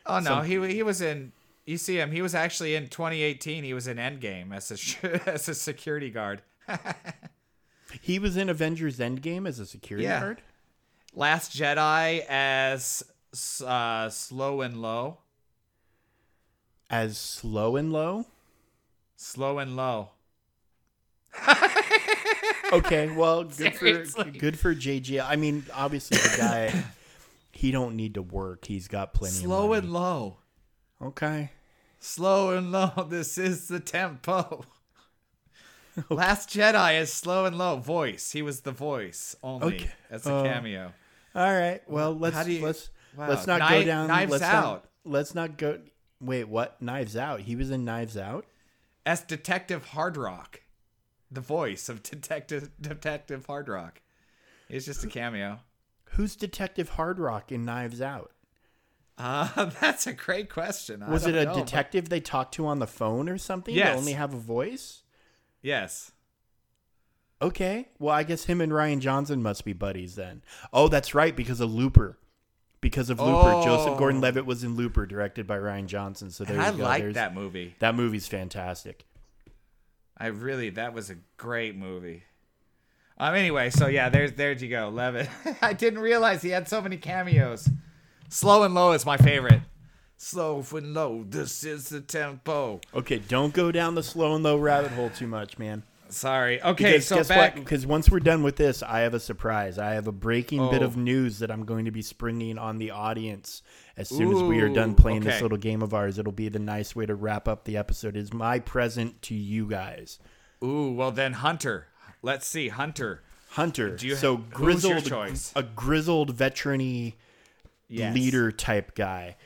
oh no, he he was in. You see him. He was actually in 2018. He was in Endgame as a as a security guard. He was in Avengers Endgame as a security Yeah. guard. Last Jedi as uh, slow and low. As slow and low. Slow and low. Okay, well, good for Seriously. good for JG. I mean, obviously the guy, he don't need to work. He's got plenty. Slow and low. okay. Slow and low. This is the tempo. Last Jedi is slow and low. Voice. He was the voice only Okay. as a Uh, cameo. All right. Well, let's you- let's wow. let's not go down. Knives let's Out. Not, let's not go. Wait, what? Knives Out. He was in Knives Out. As Detective Hard Rock. The voice of Detective Detective Hard Rock. It's just a cameo. Who's Detective Hard Rock in Knives Out? Uh, that's a great question. I Was it a know, but- detective they talked to on the phone or something? Yes. To only have a voice. Yes. Okay. Well, I guess him and Rian Johnson must be buddies then. Oh, that's right, because of Looper. Because of Looper, Oh. Joseph Gordon-Levitt was in Looper, directed by Rian Johnson. So there I you go. like There's- that movie. That movie's fantastic. I really that was a great movie. Um. Anyway, so yeah, there's there you go, Levitt. I didn't realize he had so many cameos. Slow and low is my favorite. Slow and low. This is the tempo. Okay, don't go down the slow and low rabbit hole too much, man. Sorry. Okay, Because so guess back. Because once we're done with this, I have a surprise. I have a breaking bit Oh. of news that I'm going to be springing on the audience as soon as we are done Ooh, playing this little game of ours. It'll be the nice way to wrap up the episode. Is my present to you guys, Ooh, well then Hunter. Let's see, Hunter. Hunter. Do you- so grizzled, choice? a grizzled veteran Yes. leader type guy.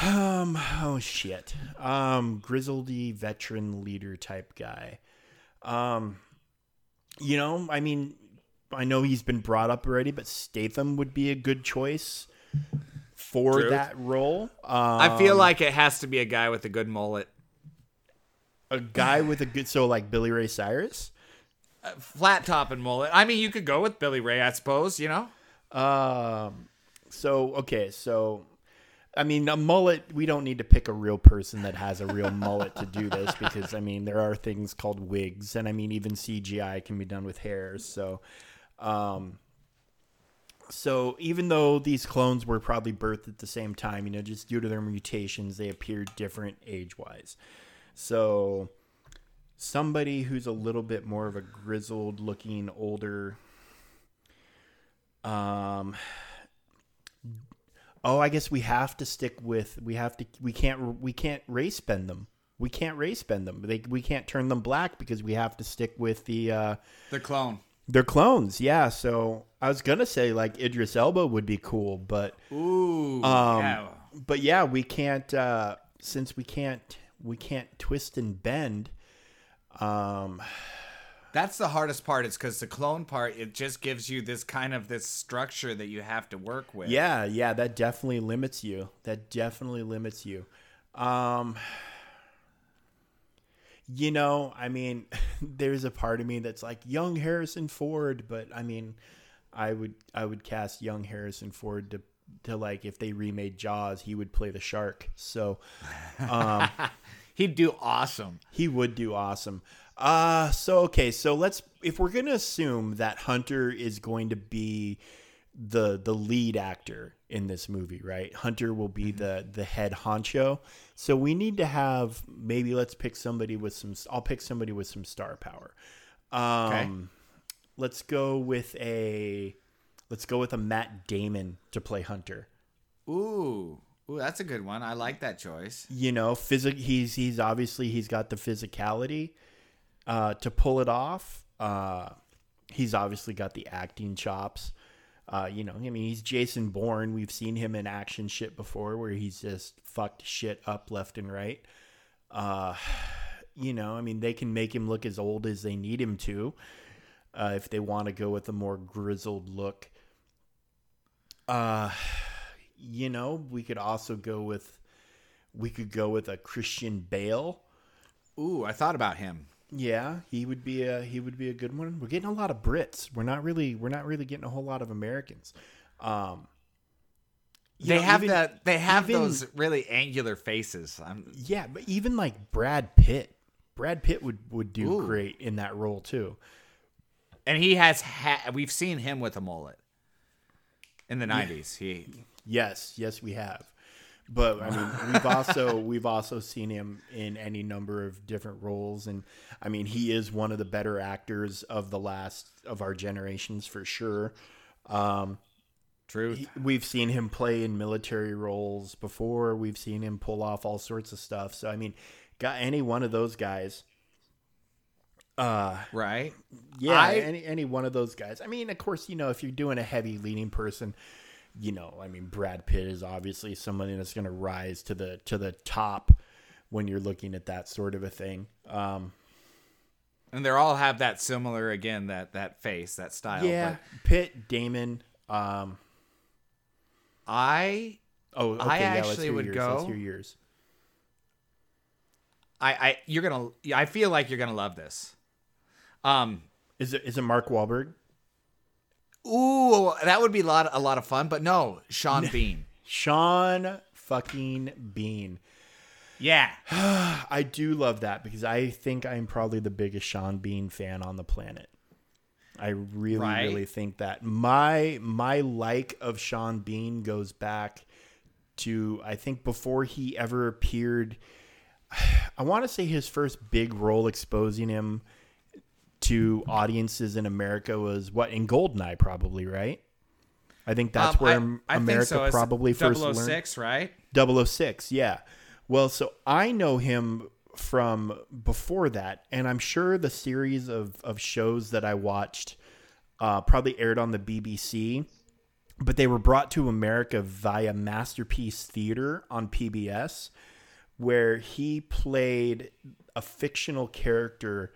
Um. Oh shit. Um. Grizzledy veteran leader type guy. Um. You know, I mean, I know he's been brought up already, but Statham would be a good choice for True. that role. Um, I feel like it has to be a guy with a good mullet. a guy with a good, so like Billy Ray Cyrus. Flat top and mullet. I mean, you could go with Billy Ray, I suppose, you know? Um. So okay, so I mean, a mullet. We don't need to pick a real person that has a real mullet to do this because I mean, there are things called wigs, and I mean, even CGI can be done with hair. So, um, so even though these clones were probably birthed at the same time, you know, just due to their mutations, they appeared different age-wise. So, somebody who's a little bit more of a grizzled-looking, older. Um, Oh, I guess we have to stick with we have to we can't we can't race bend them. We can't race bend them. They we can't turn them black because we have to stick with the uh The clone. they're clones. Yeah, so I was going to say like Idris Elba would be cool, but Ooh. um yeah. but yeah, we can't uh since we can't we can't twist and bend um That's the hardest part. Is because the clone part, it just gives you this kind of this structure that you have to work with. Yeah, yeah, that definitely limits you. That definitely limits you. Um you know, I mean, there's a part of me that's like young Harrison Ford, but I mean, I would I would cast young Harrison Ford to to like if they remade Jaws, he would play the shark. So, um He'd do awesome. he would do awesome. Uh so okay, so let's if we're going to assume that Hunter is going to be the the lead actor in this movie, right? Hunter will be the the head honcho. So we need to have maybe let's pick somebody with some. I'll pick somebody with some star power. Um, let's go with a let's go with a Matt Damon to play Hunter. Ooh, ooh, that's a good one. I like that choice. You know, physic. He's he's obviously he's got the physicality uh, to pull it off. Uh, he's obviously got the acting chops. Uh, you know, I mean, he's Jason Bourne. We've seen him in action shit before, where he's just fucked shit up left and right. Uh, you know, I mean, they can make him look as old as they need him to, uh, if they want to go with a more grizzled look. Uh, you know, we could also go with, we could go with a Christian Bale. Ooh, I thought about him. Yeah, he would be a he would be a good one. We're getting a lot of Brits. We're not really we're not really getting a whole lot of Americans. Um, They know, have even- that. They have even- those really angular faces. I'm, Yeah, but even like Brad Pitt, Brad Pitt would would do Ooh. great in that role too. and he has. Ha- we've seen him with a mullet in the '90s. He. Yes, yes, we have. But I mean, we've also we've also seen him in any number of different roles, and I mean, he is one of the better actors of the last of our generations for sure. Um, Truth. he- we've seen him play in military roles before. We've seen him pull off all sorts of stuff. So I mean, got any one of those guys. Uh, right. yeah, I- any any one of those guys. I mean, of course, you know, if you're doing a heavy leading person, you know, I mean, Brad Pitt is obviously somebody that's going to rise to the to the top when you're looking at that sort of a thing. Um, And they all have that similar again that that face that style. yeah, Pitt, Damon. Um, I oh, okay, I yeah, let's actually hear would yours. Let's go- hear yours. I I you're gonna. I feel like you're gonna love this. Um. Is it is it Mark Wahlberg? Ooh, that would be a lot a lot of fun. But no, Sean Bean. Sean fucking Bean. Yeah. I do love that because I think I'm probably the biggest Sean Bean fan on the planet. I really, Right. really think that my my like of Sean Bean goes back to I think before he ever appeared. I want to say his first big role exposing him to audiences in America was what in Goldeneye, probably right. I think that's Um, where I- I America so. Probably first learned. 006, right? 006, yeah. Well, so I know him from before that, and I'm sure the series of, of shows that I watched uh, probably aired on the BBC, but they were brought to America via Masterpiece Theater on PBS, where he played a fictional character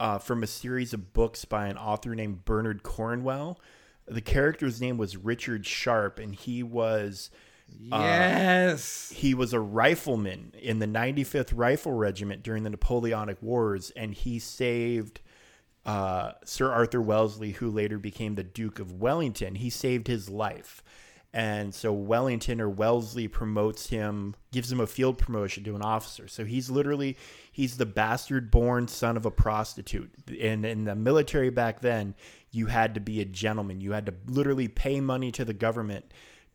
uh, from a series of books by an author named Bernard Cornwell. The character's name was Richard Sharpe, and he was Yes. he was a rifleman in the 95th Rifle Regiment during the Napoleonic Wars, and he saved uh, Sir Arthur Wellesley, who later became the Duke of Wellington. He saved his life. And so Wellington or Wellesley promotes him, gives him a field promotion to an officer. So he's literally he's the bastard born son of a prostitute. And in the military back then, you had to be a gentleman. You had to literally pay money to the government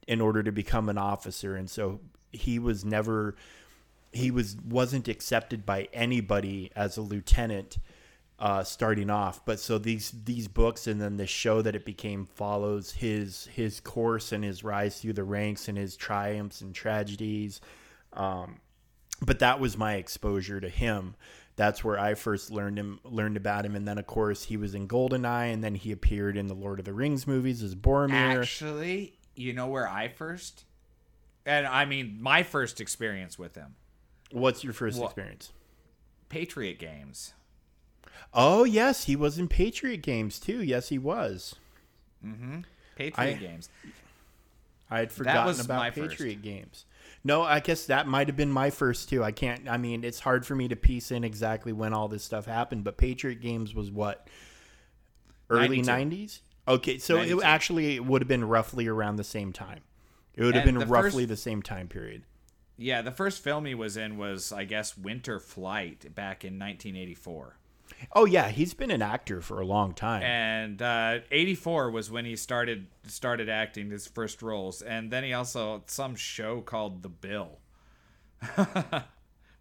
in order to become an officer. And so he was never he was wasn't accepted by anybody as a lieutenant uh, starting off. But so these these books and then the show that it became follows his his course and his rise through the ranks and his triumphs and tragedies. Um, but that was my exposure to him. That's where I first learned him learned about him, and then of course he was in Goldeneye, and then he appeared in the Lord of the Rings movies as Boromir. Actually, you know where I first, and I mean my first experience with him, What's your first Wha- experience? Patriot Games. Oh yes, he was in Patriot Games too. Yes, he was. Mm-hmm. Patriot I- Games. I had forgotten about first. Patriot Games. No, I guess that might have been my first too. I can't. I mean, it's hard for me to piece in exactly when all this stuff happened. But Patriot Games was what early 92. nineties. Okay, so 92. it actually would have been roughly around the same time. It would have And been the roughly first- the same time period. Yeah, the first film he was in was, I guess, Winter Flight back in 1984. Oh yeah, he's been an actor for a long time. and uh, 84 was when he started started acting his first roles and then he also some show called the bill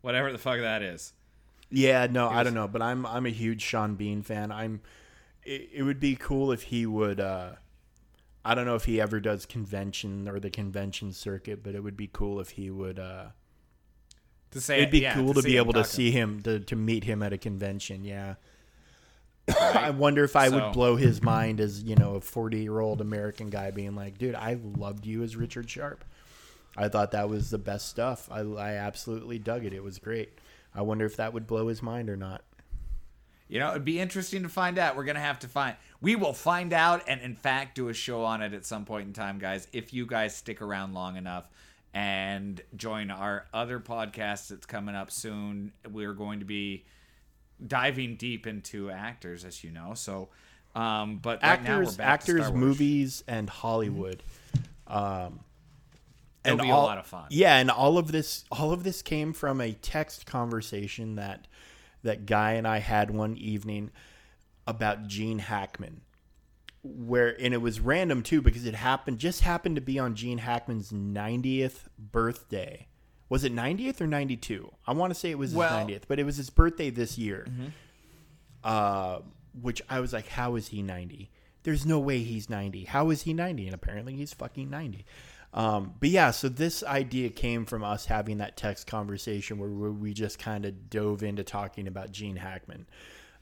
whatever the fuck that is Yeah, no, I don't know, but I'm I'm a huge Sean Bean fan. I'm it, it would be cool if he would uh I don't know if he ever does convention or the convention circuit, but it would be cool if he would uh to say it'd be yeah, cool to, see be able to see him to, to meet him at a convention, yeah. I wonder if I So- would blow his mind as, you know, a 40-year-old American guy being like, "Dude, I loved you as Richard Sharpe." I thought that was the best stuff. I I absolutely dug it. It was great. I wonder if that would blow his mind or not. You know, it'd be interesting to find out. We're gonna have to find. We will find out, and in fact, do a show on it at some point in time, guys. If you guys stick around long enough and join our other podcast that's coming up soon, we're going to be diving deep into actors, as you know. So, um, but right actors, to actors, movies, and Hollywood. Um, It'll be a lot of fun. Yeah, and all of this, all of this came from a text conversation that that guy and I had one evening about Gene Hackman, where and it was random too because it happened just happened to be on Gene Hackman's 90th birthday. Was it 90th or 92? I want to say it was his Well- Mm-hmm. 90th, but it was his birthday this year. Uh, which I was like, how is he 90? There's no way he's 90. How is he 90? And apparently he's fucking 90. Um, but yeah, so this idea came from us having that text conversation where we we just kind of dove into talking about Gene Hackman.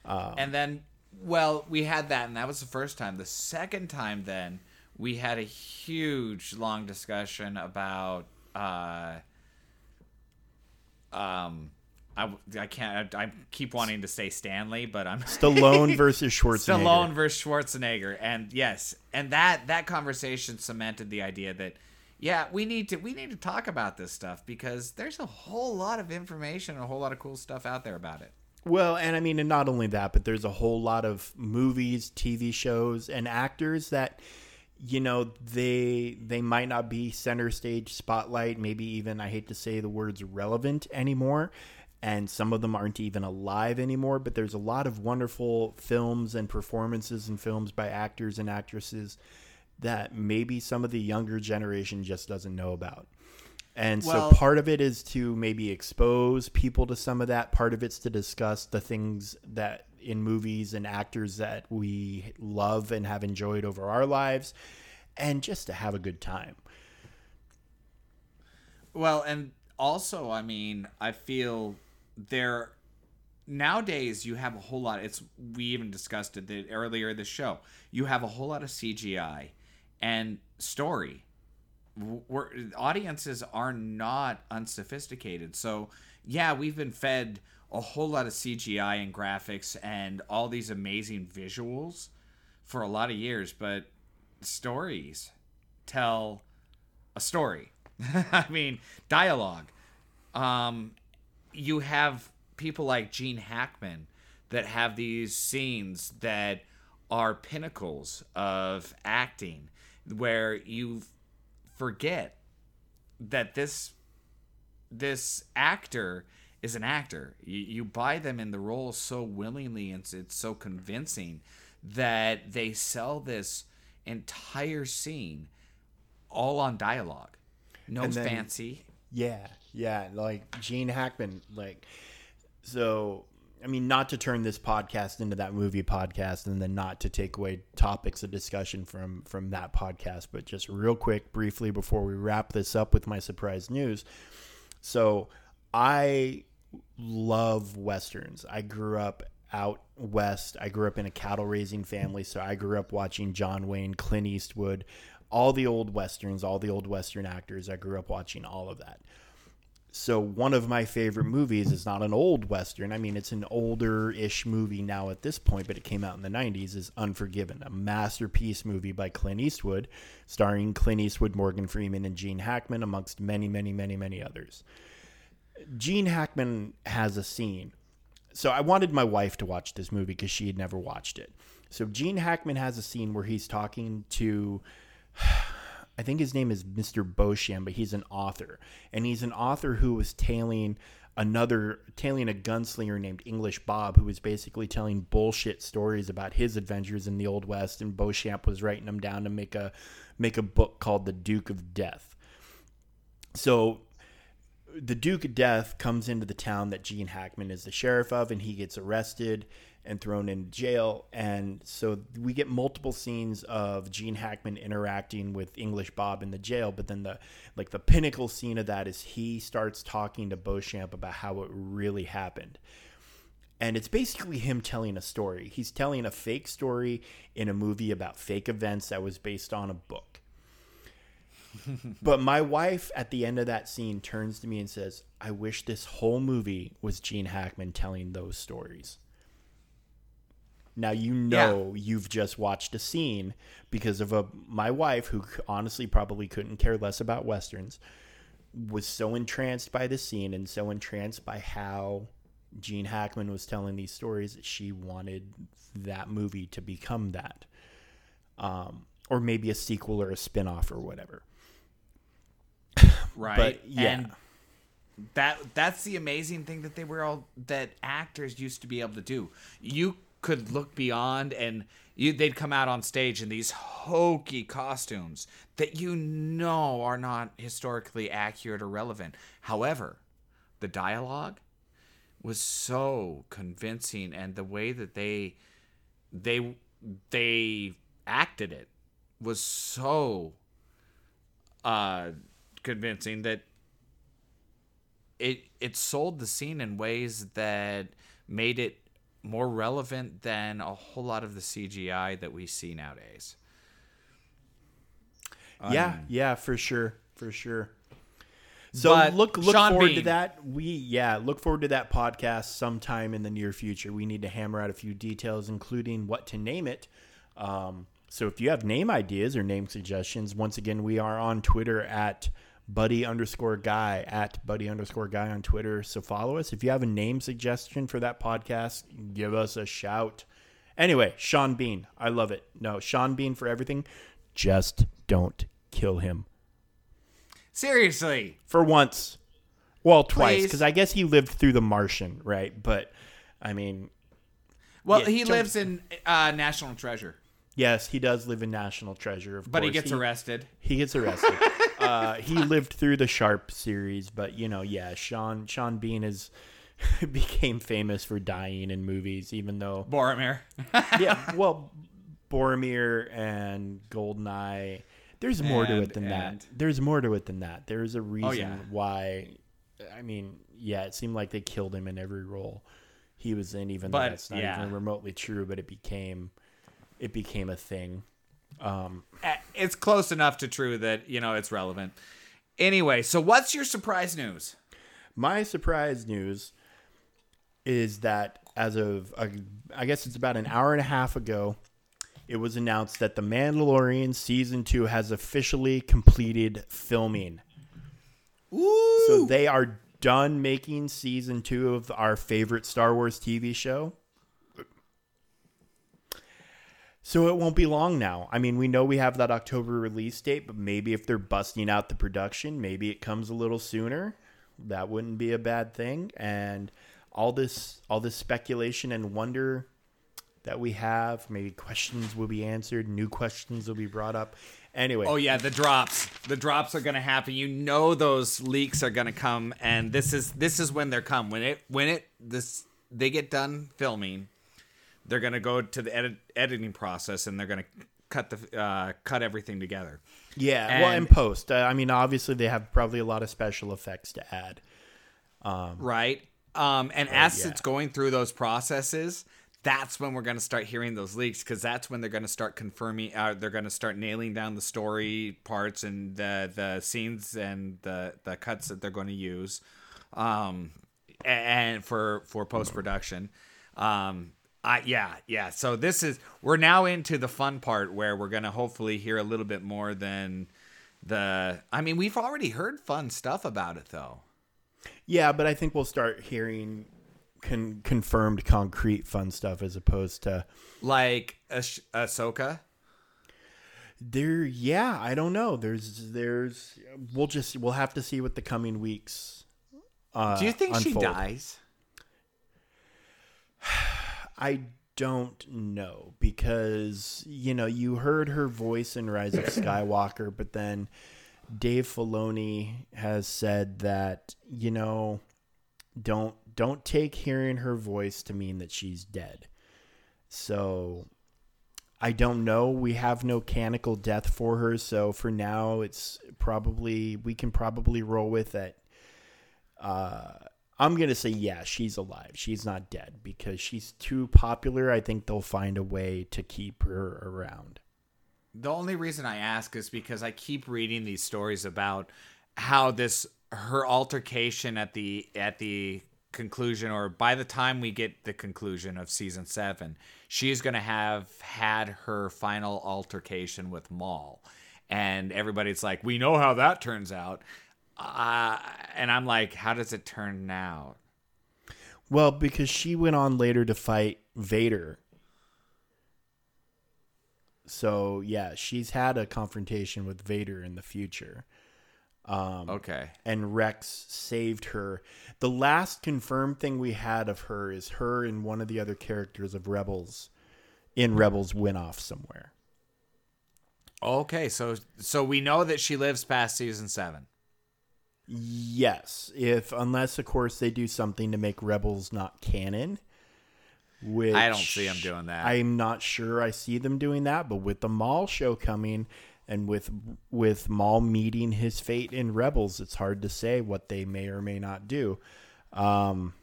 And then, well, we had that, and that was the first time. The second time, then, we had a huge, long discussion about. Uh, um, I, I can't. I, I keep wanting to say Stanley, but I'm Stallone versus Schwarzenegger. Stallone versus Schwarzenegger, and yes, and that that conversation cemented the idea that yeah, we need to we need to talk about this stuff because there's a whole lot of information, and a whole lot of cool stuff out there about it. Well, and I mean, and not only that, but there's a whole lot of movies, TV shows, and actors that, you know, they they might not be center stage spotlight. Maybe even I hate to say the words relevant anymore, and some of them aren't even alive anymore. But there's a lot of wonderful films and performances and films by actors and actresses that maybe some of the younger generation just doesn't know about. And Well- so part of it is to maybe expose people to some of that. Part of it's to discuss the things that in movies and actors that we love and have enjoyed over our lives and just to have a good time. Well, and also, I mean, I feel there nowadays you have a whole lot. It's we even discussed it earlier in the show. You have a whole lot of CGI and story. We're, audiences are not unsophisticated, so yeah, we've been fed a whole lot of CGI and graphics and all these amazing visuals for a lot of years, but stories tell a story. I mean, dialogue. Um, you have people like Gene Hackman that have these scenes that are pinnacles of acting where you forget that this this actor is an actor. You, you buy them in the role so willingly and it's, it's so convincing that they sell this entire scene all on dialogue. No then- fancy. Yeah, yeah, like Gene Hackman, like so. I mean, not to turn this podcast into that movie podcast, and then not to take away topics of discussion from from that podcast, but just real quick, briefly before we wrap this up with my surprise news. So, I love westerns. I grew up out west. I grew up in a cattle raising family, so I grew up watching John Wayne, Clint Eastwood, all the old westerns, all the old western actors. I grew up watching all of that. So one of my favorite movies is not an old western. I mean, it's an older-ish movie now at this point, but it came out in the 90s is Unforgiven, a masterpiece movie by Clint Eastwood, starring Clint Eastwood, Morgan Freeman, and Gene Hackman amongst many, many, many, many others. Gene Hackman has a scene. So I wanted my wife to watch this movie because she had never watched it. So Gene Hackman has a scene where he's talking to I think his name is Mr. Beauchamp, but he's an author. And he's an author who was tailing another tailing a gunslinger named English Bob, who was basically telling bullshit stories about his adventures in the Old West, and Beauchamp was writing them down to make a make a book called The Duke of Death. So the Duke of Death comes into the town that Gene Hackman is the sheriff of, and he gets arrested and thrown in jail. And so we get multiple scenes of Gene Hackman interacting with English Bob in the jail. But then the like the pinnacle scene of that is he starts talking to Beauchamp about how it really happened. And it's basically him telling a story. He's telling a fake story in a movie about fake events that was based on a book. but my wife at the end of that scene turns to me and says, I wish this whole movie was Gene Hackman telling those stories. Now you know yeah. you've just watched a scene because of a my wife who honestly probably couldn't care less about westerns was so entranced by the scene and so entranced by how Gene Hackman was telling these stories that she wanted that movie to become that. Um, or maybe a sequel or a spin-off or whatever. Right. But yeah. And that that's the amazing thing that they were all that actors used to be able to do. You could look beyond and you, they'd come out on stage in these hokey costumes that you know are not historically accurate or relevant. However, the dialogue was so convincing and the way that they they they acted it was so uh convincing that it it sold the scene in ways that made it more relevant than a whole lot of the CGI that we see nowadays. Yeah, um, yeah, for sure, for sure. So look look Sean forward Bean. to that. We yeah, look forward to that podcast sometime in the near future. We need to hammer out a few details, including what to name it. Um, so if you have name ideas or name suggestions, once again, we are on Twitter at buddy underscore guy at buddy underscore guy on Twitter. So follow us. If you have a name suggestion for that podcast, give us a shout. Anyway, Sean Bean. I love it. No, Sean Bean for everything. Just don't kill him. Seriously. For once. Well, twice. Because I guess he lived through The Martian, right? But, I mean. Well, yeah, he lives in uh, National Treasure. Yes, he does live in National Treasure, of but course. he gets he, arrested. He gets arrested. Uh, he lived through the Sharpe series, but you know, yeah, Sean Sean Bean is became famous for dying in movies, even though Boromir. yeah, well, Boromir and Goldeneye. There's more and, to it than and... that. There's more to it than that. There's a oh, reason oh, yeah. why. I mean, yeah, it seemed like they killed him in every role he was in, even but, though that's not yeah. even remotely true. But it became, it became a thing. Um, it's close enough to true that you know it's relevant. Anyway, so what's your surprise news? My surprise news is that as of uh, I guess it's about an hour and a half ago, it was announced that The Mandalorian season two has officially completed filming. Ooh. So they are done making season two of our favorite Star Wars TV show. So it won't be long now. I mean, we know we have that October release date, but maybe if they're busting out the production, maybe it comes a little sooner. That wouldn't be a bad thing. And all this all this speculation and wonder that we have, maybe questions will be answered, new questions will be brought up. Anyway. Oh yeah, the drops. The drops are going to happen. You know those leaks are going to come and this is this is when they're come. When it when it this they get done filming they're going to go to the edit, editing process and they're going to cut the uh, cut everything together. Yeah, and, well, in post, uh, I mean, obviously they have probably a lot of special effects to add. Um, right. Um, and as yeah. it's going through those processes, that's when we're going to start hearing those leaks because that's when they're going to start confirming. Uh, they're going to start nailing down the story parts and the the scenes and the the cuts that they're going to use, um, and for for post production. Um, uh, yeah, yeah. So this is we're now into the fun part where we're gonna hopefully hear a little bit more than the. I mean, we've already heard fun stuff about it though. Yeah, but I think we'll start hearing con- confirmed, concrete fun stuff as opposed to like ah- Ahsoka. There, yeah, I don't know. There's, there's. We'll just we'll have to see what the coming weeks Uh, Do you think she dies? I don't know because you know you heard her voice in Rise of Skywalker, but then Dave Filoni has said that you know don't don't take hearing her voice to mean that she's dead. So I don't know. We have no canonical death for her, so for now it's probably we can probably roll with it. Uh I'm gonna say yeah, she's alive. She's not dead because she's too popular. I think they'll find a way to keep her around. The only reason I ask is because I keep reading these stories about how this her altercation at the at the conclusion or by the time we get the conclusion of season 7 she's going to have had her final altercation with Maul and everybody's like we know how that turns out uh, and I'm like how does it turn out Well, because she went on later to fight Vader. So yeah, she's had a confrontation with Vader in the future. Um, okay and Rex saved her. The last confirmed thing we had of her is her and one of the other characters of Rebels in Rebels went off somewhere. okay so so we know that she lives past season 7 Yes, if unless of course they do something to make Rebels not canon. Which I don't see them doing that. I'm not sure I see them doing that, but with the Maul show coming and with with Maul meeting his fate in Rebels, it's hard to say what they may or may not do. Um,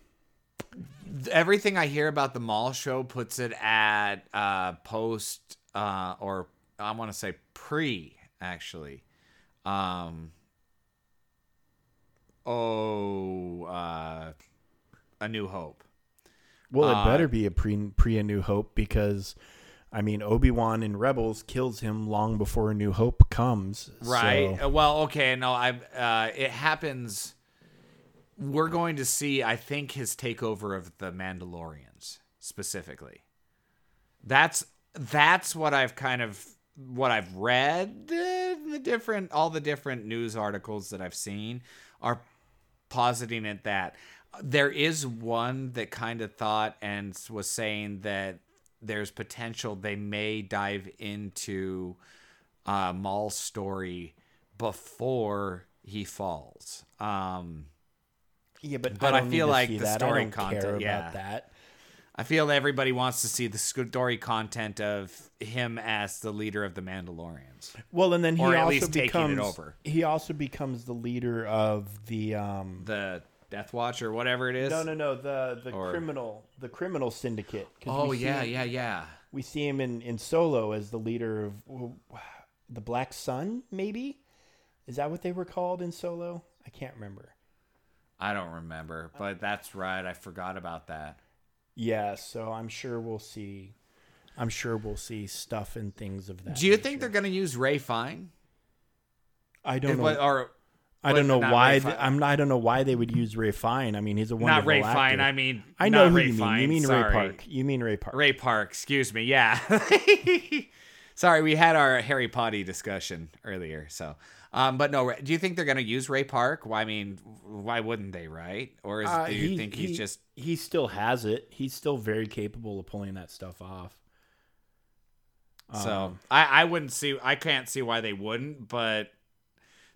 everything I hear about the Maul show puts it at uh, post uh, or I want to say pre actually. Um, oh, uh, A New Hope. well, it Uh, better be a pre pre A New Hope because, I mean, Obi Wan in Rebels kills him long before A New Hope comes. Right. so- Uh, Well, okay. No, I. Uh, it happens. We're going to see. I think his takeover of the Mandalorians specifically. That's that's what I've kind of what I've read. uh, The different all the different news articles that I've seen are positing at that. There is one that kind of thought and was saying that there's potential they may dive into uh, Maul's story before he falls. Um, yeah, but, but I don't feel like the story content- yeah. about that. I feel everybody wants to see the story content of him as the leader of the Mandalorians. Well, and then he Or at also least taking it becomes over. he also becomes the leader of the um The Death Watch or whatever it is. no no no the the Or- criminal the criminal syndicate. Oh we see yeah, him- yeah, yeah. We see him in in Solo as the leader of the Black Sun. Maybe is that what they were called in Solo? I can't remember. I don't remember, but that's right. I forgot about that. Yeah, so I'm sure we'll see. I'm sure we'll see stuff and things of that. Do you nature. think they're going to use Ray Fine? I don't know. Or I don't know why. Th- I'm. not- I don't know why they would use Ray Fine. I mean, he's a wonderful not Ray actor. Fine. I mean, I know not who Ray you mean. Fine, you mean sorry. Ray Park. You mean Ray Park. Ray Park, excuse me. Yeah. Sorry, we had our Harry Potter discussion earlier. So, um, but no, do you think they're going to use Ray Park? Why? I mean, why wouldn't they? Right? Or is, Uh, do you he- think he's he- just? He still has it. He's still very capable of pulling that stuff off. So Um, I, I wouldn't see. I can't see why they wouldn't. But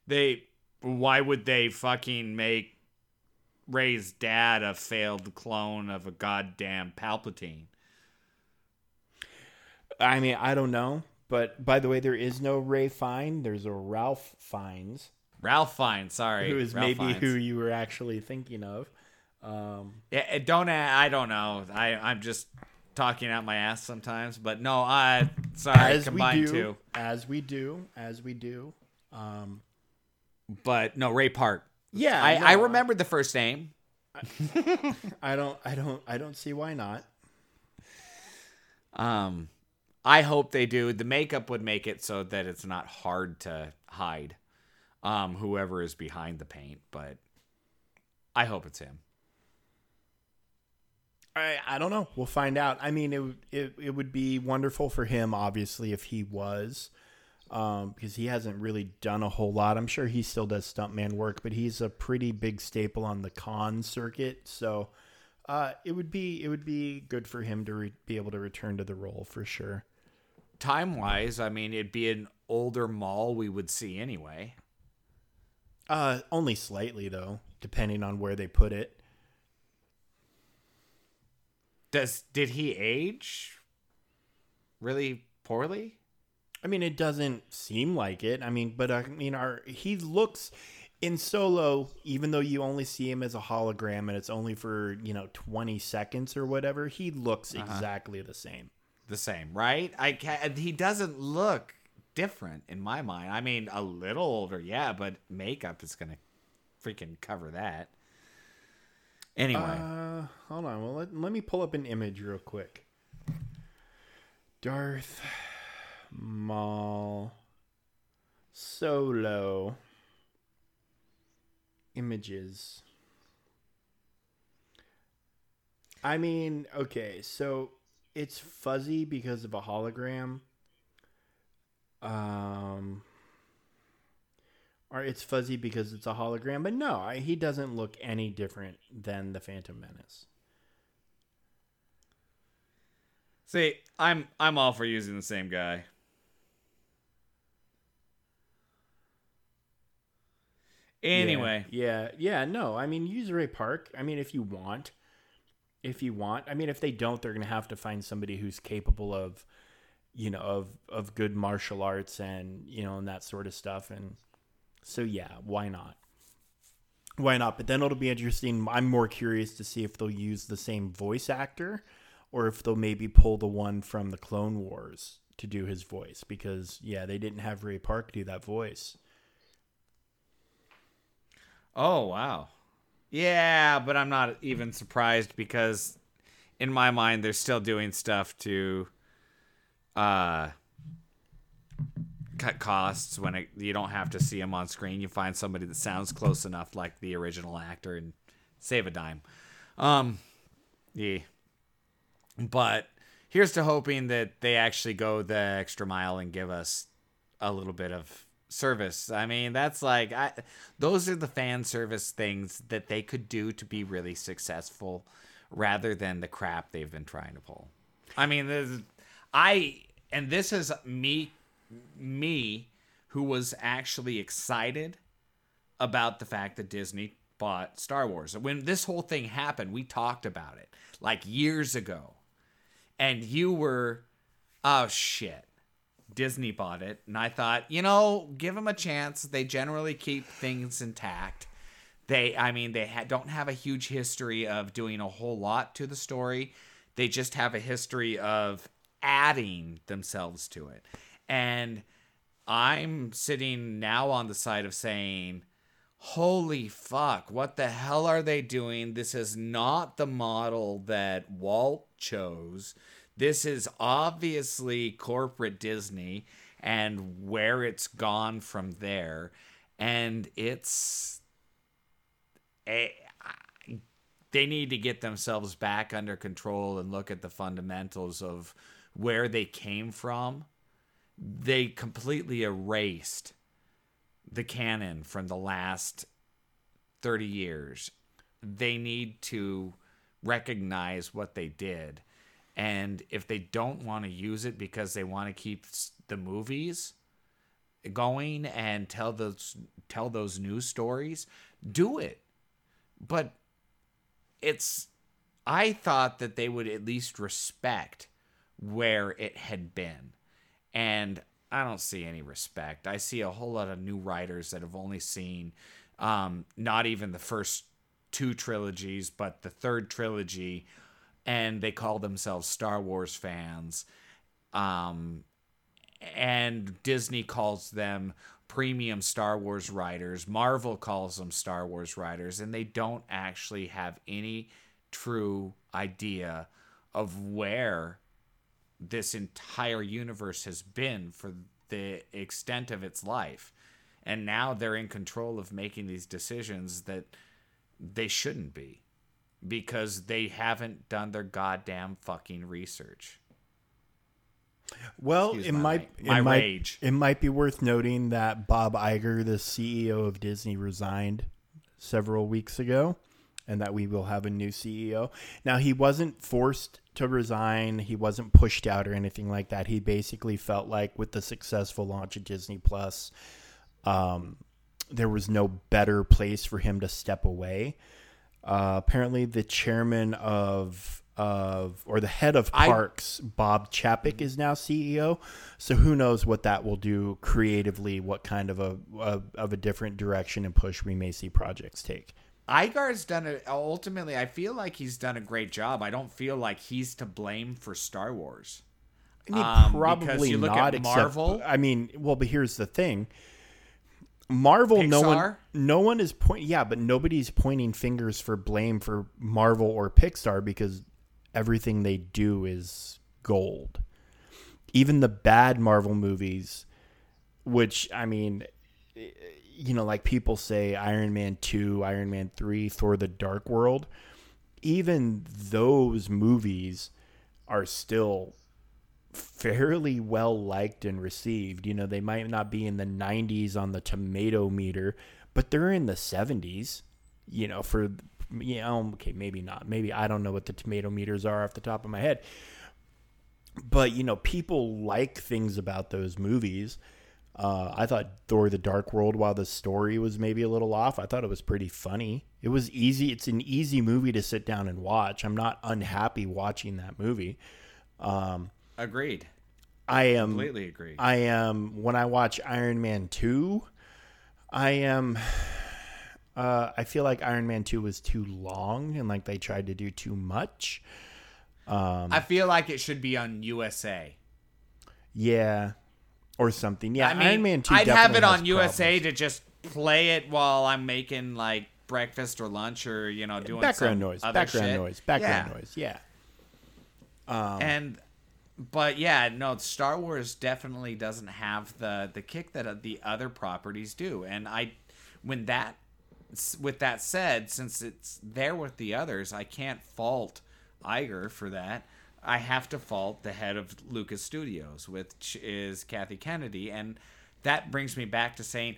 they, why would they fucking make Rey's dad a failed clone of a goddamn Palpatine? I mean, I don't know. But by the way, there is no Ray Fine. There's a Ralph Fiennes, Ralph Fiennes, sorry, who is Ralph maybe Fiennes. who you were actually thinking of. Um, Yeah, don't I don't know. I I'm just talking out my ass sometimes, but no, I sorry, as we do, two. as we do, as we do. Um, But no, Ray Park. yeah, I no, I remembered the first name. I don't. I don't. I don't see why not. Um, I hope they do. The makeup would make it so that it's not hard to hide. Um, whoever is behind the paint, but I hope it's him. I, I don't know. We'll find out. I mean, it, it it would be wonderful for him, obviously, if he was. um, because he hasn't really done a whole lot. I'm sure he still does stuntman work, but he's a pretty big staple on the con circuit. So uh, it would be it would be good for him to re- be able to return to the role for sure. Time wise, I mean, it'd be an older Maul we would see anyway. Uh, only slightly though, depending on where they put it. Does did he age really poorly? I mean, it doesn't seem like it. I mean, but I mean, our he looks in Solo, even though you only see him as a hologram and it's only for you know twenty seconds or whatever, he looks Uh-huh. exactly the same. The same, right? I ca he doesn't look different in my mind. I mean, a little older, yeah, but makeup is gonna freaking cover that. Anyway, Uh, hold on. Well, let, let me pull up an image real quick. Darth Maul Solo images. I mean, okay, so it's fuzzy because of a hologram. Um, or it's fuzzy because it's a hologram, but no, I, he doesn't look any different than the Phantom Menace. see, I'm I'm all for using the same guy. Anyway, yeah, yeah, yeah, no, I mean use Ray Park. I mean, if you want, if you want, I mean, if they don't, they're gonna have to find somebody who's capable of, you know, of of good martial arts and you know and that sort of stuff. And so yeah, why not? Why not? But then it'll be interesting. I'm more curious to see if they'll use the same voice actor, or if they'll maybe pull the one from the Clone Wars to do his voice because yeah, they didn't have Ray Park do that voice. Oh wow. Yeah, but I'm not even surprised because in my mind they're still doing stuff to uh cut costs when it, you don't have to see them on screen. You find somebody that sounds close enough like the original actor and save a dime. Um yeah. But here's to hoping that they actually go the extra mile and give us a little bit of service. I mean, that's like I those are the fan service things that they could do to be really successful rather than the crap they've been trying to pull. I mean, this, I and this is me me who was actually excited about the fact that Disney bought Star Wars. When this whole thing happened, we talked about it like years ago. And you were oh shit. Disney bought it, and I thought, you know, give them a chance. They generally keep things intact. They, I mean, they ha- don't have a huge history of doing a whole lot to the story. They just have a history of adding themselves to it. And I'm sitting now on the side of saying, holy fuck, what the hell are they doing? This is not the model that Walt chose. This is obviously corporate Disney and where it's gone from there. And it's. A, they need to get themselves back under control and look at the fundamentals of where they came from. They completely erased the canon from the last 30 years. They need to recognize what they did. And if they don't want to use it because they want to keep the movies going and tell those tell those news stories, do it. But it's I thought that they would at least respect where it had been. And I don't see any respect. I see a whole lot of new writers that have only seen um, not even the first two trilogies, but the third trilogy, and they call themselves Star Wars fans. Um, and Disney calls them premium Star Wars writers. Marvel calls them Star Wars writers, and they don't actually have any true idea of where this entire universe has been for the extent of its life. And now they're in control of making these decisions that they shouldn't be because they haven't done their goddamn fucking research. Well, Excuse it my might ra- it my might, rage. It might be worth noting that Bob Iger, the CEO of Disney, resigned several weeks ago, and that we will have a new CEO. Now, he wasn't forced to resign. He wasn't pushed out or anything like that. He basically felt like with the successful launch of Disney Plus, um, there was no better place for him to step away. Uh, apparently, the chairman of of or the head of I- parks, Bob Chapek, is now CEO. So who knows what that will do creatively? What kind of a, a of a different direction and push we may see projects take. Iger's done it. Ultimately, I feel like he's done a great job. I don't feel like he's to blame for Star Wars. I mean, Um, probably not. at except- Marvel- I mean, well, but here's the thing. Marvel, no one, no one is point. Yeah, but nobody's pointing fingers for blame for Marvel or Pixar because everything they do is gold. Even the bad Marvel movies, which I mean, you know, like people say Iron Man 2, Iron Man 3, Thor the Dark World, even those movies are still fairly well liked and received. You know, they might not be in the 90s on the tomato meter, but they're in the 70s, you know, for you know, okay, maybe not. Maybe I don't know what the tomato meters are off the top of my head. But, you know, people like things about those movies. Uh, I thought Thor: The Dark World, while the story was maybe a little off, I thought it was pretty funny. It was easy. It's an easy movie to sit down and watch. I'm not unhappy watching that movie. Um, Agreed. I am Completely agreed. I am when I watch Iron Man two, I am. Uh, I feel like Iron Man two was too long and like they tried to do too much. Um, I feel like it should be on USA. Yeah, or something. Yeah, I mean, Iron Man two. I'd have it on USA problems. to just play it while I'm making like breakfast or lunch or you know doing background noise, background shit. noise, background Yeah. noise. Yeah. and but yeah no star wars definitely doesn't have the the kick that uh, the other properties do. And i when that with that said since it's there with the others i can't fault Iger for that. I have to fault the head of lucas studios which is kathy kennedy. And that brings me back to saying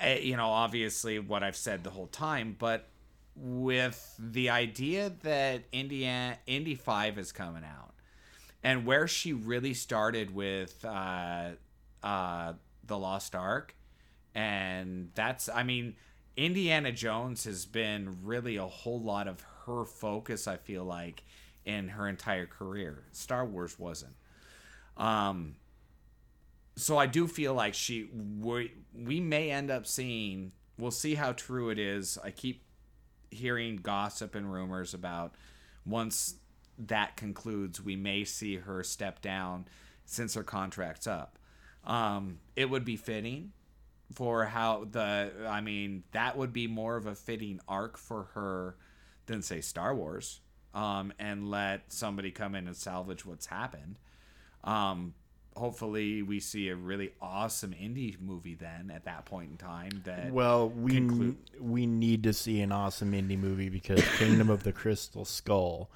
eh, you know obviously what i've said the whole time but with the idea that Indiana Indy 5 is coming out and where she really started with uh, uh, the Lost Ark, and that's I mean, Indiana Jones has been really a whole lot of her focus. I feel like in her entire career, Star Wars wasn't. Um, so I do feel like she we we may end up seeing. We'll see how true it is. I keep hearing gossip and rumors about once that concludes, we may see her step down since her contract's up. Um, it would be fitting for how the I mean that would be more of a fitting arc for her than say Star Wars. Um, and let somebody come in and salvage what's happened. Um, hopefully we see a really awesome Indy movie then at that point in time that Well, we conclude- we need to see an awesome Indy movie because Kingdom of the Crystal Skull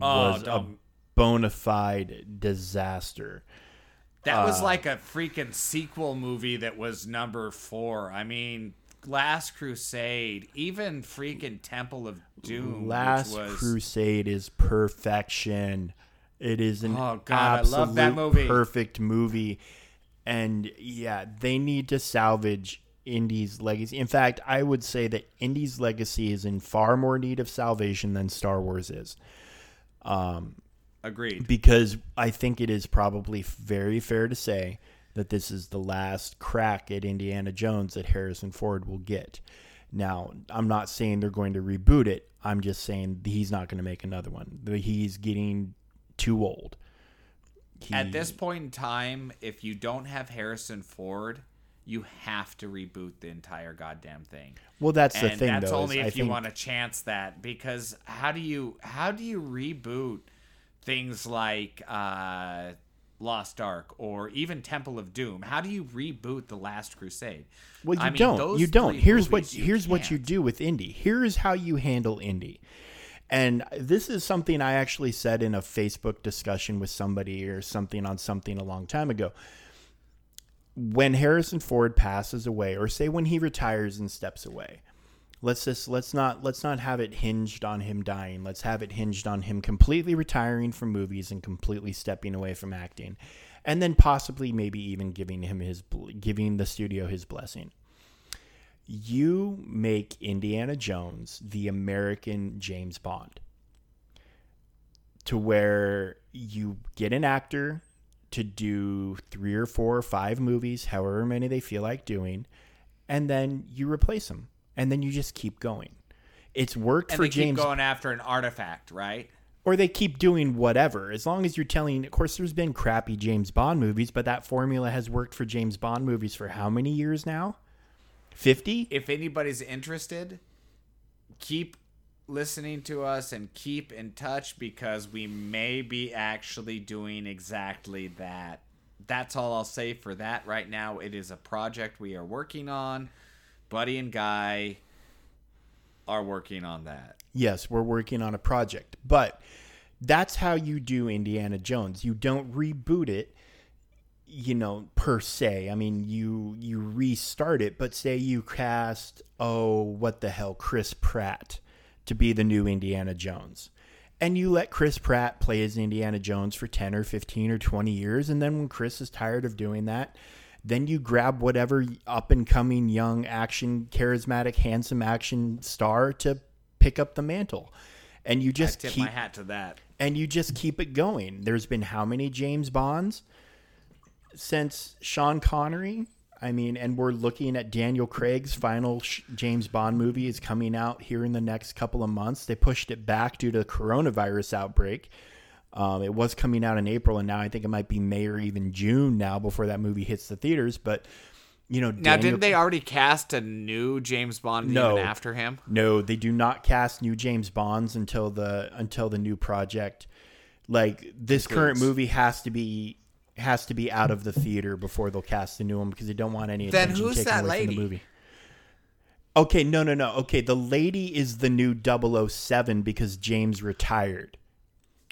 Oh, was a don't- bona fide disaster. That was Uh, like a freaking sequel movie that was number four. I mean, Last Crusade, even freaking Temple of Doom, Last was Crusade is perfection. It is an Oh, God, I absolute love that movie. perfect movie. And yeah, they need to salvage Indy's legacy. In fact, I would say that Indy's legacy is in far more need of salvation than Star Wars is. Um, agreed. because I think it is probably very fair to say that this is the last crack at Indiana Jones that Harrison Ford will get. Now, I'm not saying they're going to reboot it. I'm just saying he's not going to make another one. He's getting too old. He- At this point in time, if you don't have Harrison Ford, you have to reboot the entire goddamn thing. well, that's the and thing, that's though. only if I you think- want to chance that because how do you how do you reboot things like uh Lost Ark or even Temple of Doom? How do you reboot the Last Crusade? Well, you I mean, don't. You don't. Here's what you here's what you do with Indy. Here's how you handle Indy. And this is something I actually said in a Facebook discussion with somebody or something on something a long time ago. When Harrison Ford passes away, or say when he retires and steps away, let's just let's not let's not have it hinged on him dying. Let's have it hinged on him completely retiring from movies and completely stepping away from acting, and then possibly maybe even giving him his giving the studio his blessing you make Indiana Jones the American James Bond to where you get an actor to do three or four or five movies, however many they feel like doing, and then you replace them, and then you just keep going. It's worked and for they James, keep going after an artifact, right? or they keep doing whatever. As long as you're telling, of course, there's been crappy James Bond movies, but that formula has worked for James Bond movies for how many years now? 50? If anybody's interested, keep listening to us and keep in touch because we may be actually doing exactly that. That's all I'll say for that right now. It is a project we are working on. Buddy and Guy are working on that. Yes, we're working on a project. But that's how you do Indiana Jones. You don't reboot it you know per se i mean you you restart it but say you cast oh what the hell chris pratt to be the new indiana jones. And you let chris pratt play as indiana jones for 10 or 15 or 20 years and then when chris is tired of doing that then you grab whatever up and coming young action charismatic handsome action star to pick up the mantle. And you just tip keep my hat to that. and you just keep it going. There's been how many james bonds? Since Sean Connery. I mean, and we're looking at Daniel Craig's final James Bond movie is coming out here in the next couple of months. They pushed it back due to the coronavirus outbreak. Um, it was coming out in April, and now I think it might be May or even June now before that movie hits the theaters. But you know, now didn't they already cast a new James Bond no, even after him? No, they do not cast new James Bonds until the until the new project. Like this Includes. current movie has to be has to be out of the theater before they'll cast the new one because they don't want any then attention taken away lady? from the movie. Okay, no, no, no. Okay, the lady is the new 007 because James retired.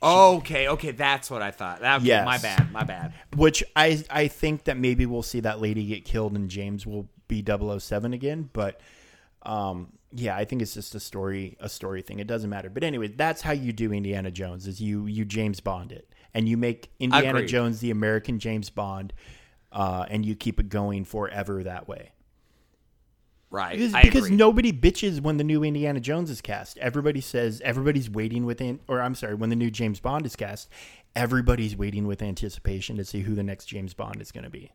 Okay, okay, that's what I thought. Okay, yes. my bad, my bad. Which I I think that maybe we'll see that lady get killed and James will be 007 again, but um yeah, I think it's just a story a story thing. It doesn't matter. But anyway, that's how you do Indiana Jones is you you James Bond it and you make Indiana Agreed. Jones the American James Bond, uh, and you keep it going forever that way. Right. Because, because nobody bitches when the new Indiana Jones is cast. Everybody says everybody's waiting with, or I'm sorry, when the new James Bond is cast, everybody's waiting with anticipation to see who the next James Bond is going to be.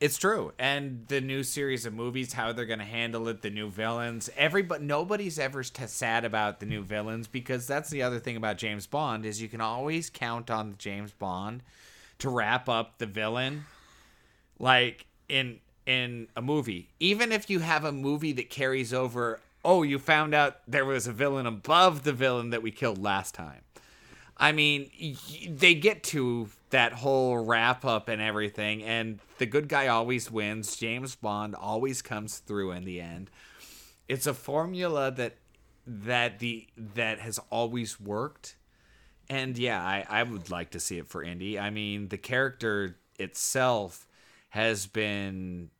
It's true, and the new series of movies, how they're going to handle it, the new villains. Everybody, nobody's ever t- sad about the new villains because that's the other thing about James Bond is you can always count on James Bond to wrap up the villain, like in in a movie. Even if you have a movie that carries over, oh, you found out there was a villain above the villain that we killed last time. I mean, they get to that whole wrap up and everything, and the good guy always wins. James Bond always comes through in the end. It's a formula that that the that has always worked. And yeah, I, I would like to see it for Indy. I mean, the character itself has been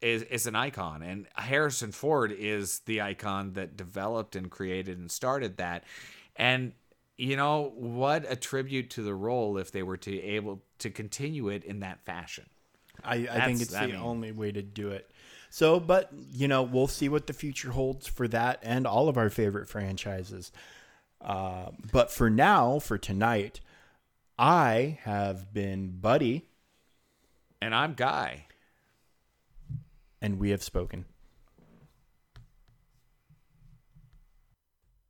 is is an icon and Harrison Ford is the icon that developed and created and started that. And you know what a tribute to the role if they were to able to continue it in that fashion. I, I think it's I the mean, only way to do it. So but you know we'll see what the future holds for that and all of our favorite franchises. Uh, but for now for tonight i have been buddy. And i'm guy. And we have spoken